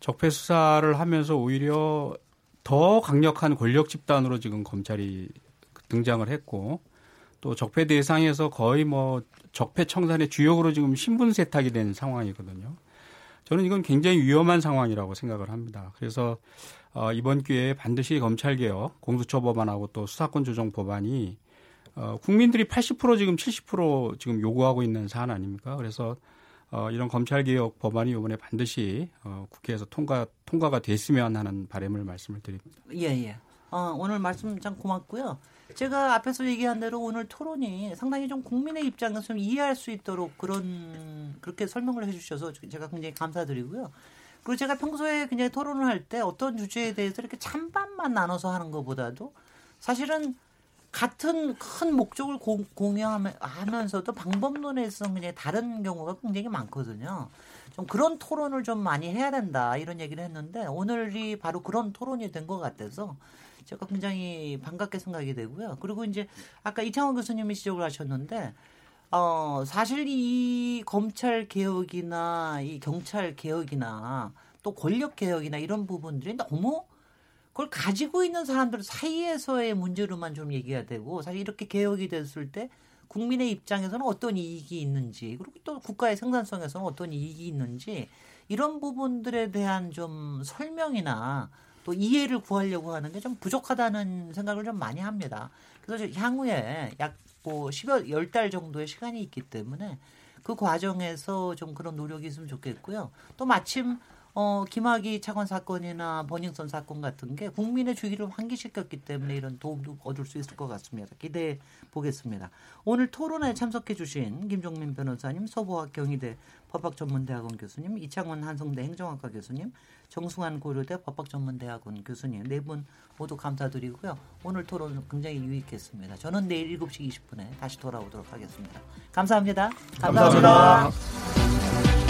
적폐 수사를 하면서 오히려 더 강력한 권력 집단으로 지금 검찰이 등장을 했고 또 적폐 대상에서 거의 뭐 적폐 청산의 주역으로 지금 신분 세탁이 된 상황이거든요. 저는 이건 굉장히 위험한 상황이라고 생각을 합니다. 그래서 어, 이번 기회에 반드시 검찰 개혁, 공수처 법안하고 또 수사권 조정 법안이 어, 국민들이 80% 지금 70% 지금 요구하고 있는 사안 아닙니까? 그래서 어, 이런 검찰 개혁 법안이 이번에 반드시 어, 국회에서 통과 통과가 됐으면 하는 바람을 말씀을 드립니다. 예 예. 어, 오늘 말씀 참 고맙고요. 제가 앞에서 얘기한 대로 오늘 토론이 상당히 좀 국민의 입장에서 좀 이해할 수 있도록 그런 그렇게 설명을 해주셔서 제가 굉장히 감사드리고요. 그리고 제가 평소에 그냥 토론을 할 때 어떤 주제에 대해서 이렇게 찬반만 나눠서 하는 것보다도 사실은 같은 큰 목적을 공, 공유하면서도 방법론에서 그냥 다른 경우가 굉장히 많거든요. 좀 그런 토론을 좀 많이 해야 된다 이런 얘기를 했는데 오늘이 바로 그런 토론이 된 것 같아서 제가 굉장히 반갑게 생각이 되고요. 그리고 이제 아까 이창원 교수님이 지적을 하셨는데 어 사실 이 검찰 개혁이나 이 경찰 개혁이나 또 권력 개혁이나 이런 부분들이 너무 그걸 가지고 있는 사람들 사이에서의 문제로만 좀 얘기가 되고 사실 이렇게 개혁이 됐을 때 국민의 입장에서는 어떤 이익이 있는지 그리고 또 국가의 생산성에서는 어떤 이익이 있는지 이런 부분들에 대한 좀 설명이나 또 이해를 구하려고 하는 게 좀 부족하다는 생각을 좀 많이 합니다. 그래서 향후에 약뭐 10여, 10달 정도의 시간이 있기 때문에 그 과정에서 좀 그런 노력이 있으면 좋겠고요. 또 마침 어, 김학의 차관 사건이나 버닝썬 사건 같은 게 국민의 주의를 환기시켰기 때문에 이런 도움도 얻을 수 있을 것 같습니다. 기대해 보겠습니다. 오늘 토론에 참석해 주신 김종민 변호사님, 서부학 경희대 법학전문대학원 교수님, 이창원 한성대 행정학과 교수님, 정승환 고려대 법학전문대학원 교수님 네 분 모두 감사드리고요. 오늘 토론 굉장히 유익했습니다. 저는 내일 7시 20분에 다시 돌아오도록 하겠습니다. 감사합니다. 감사합니다. 감사합니다.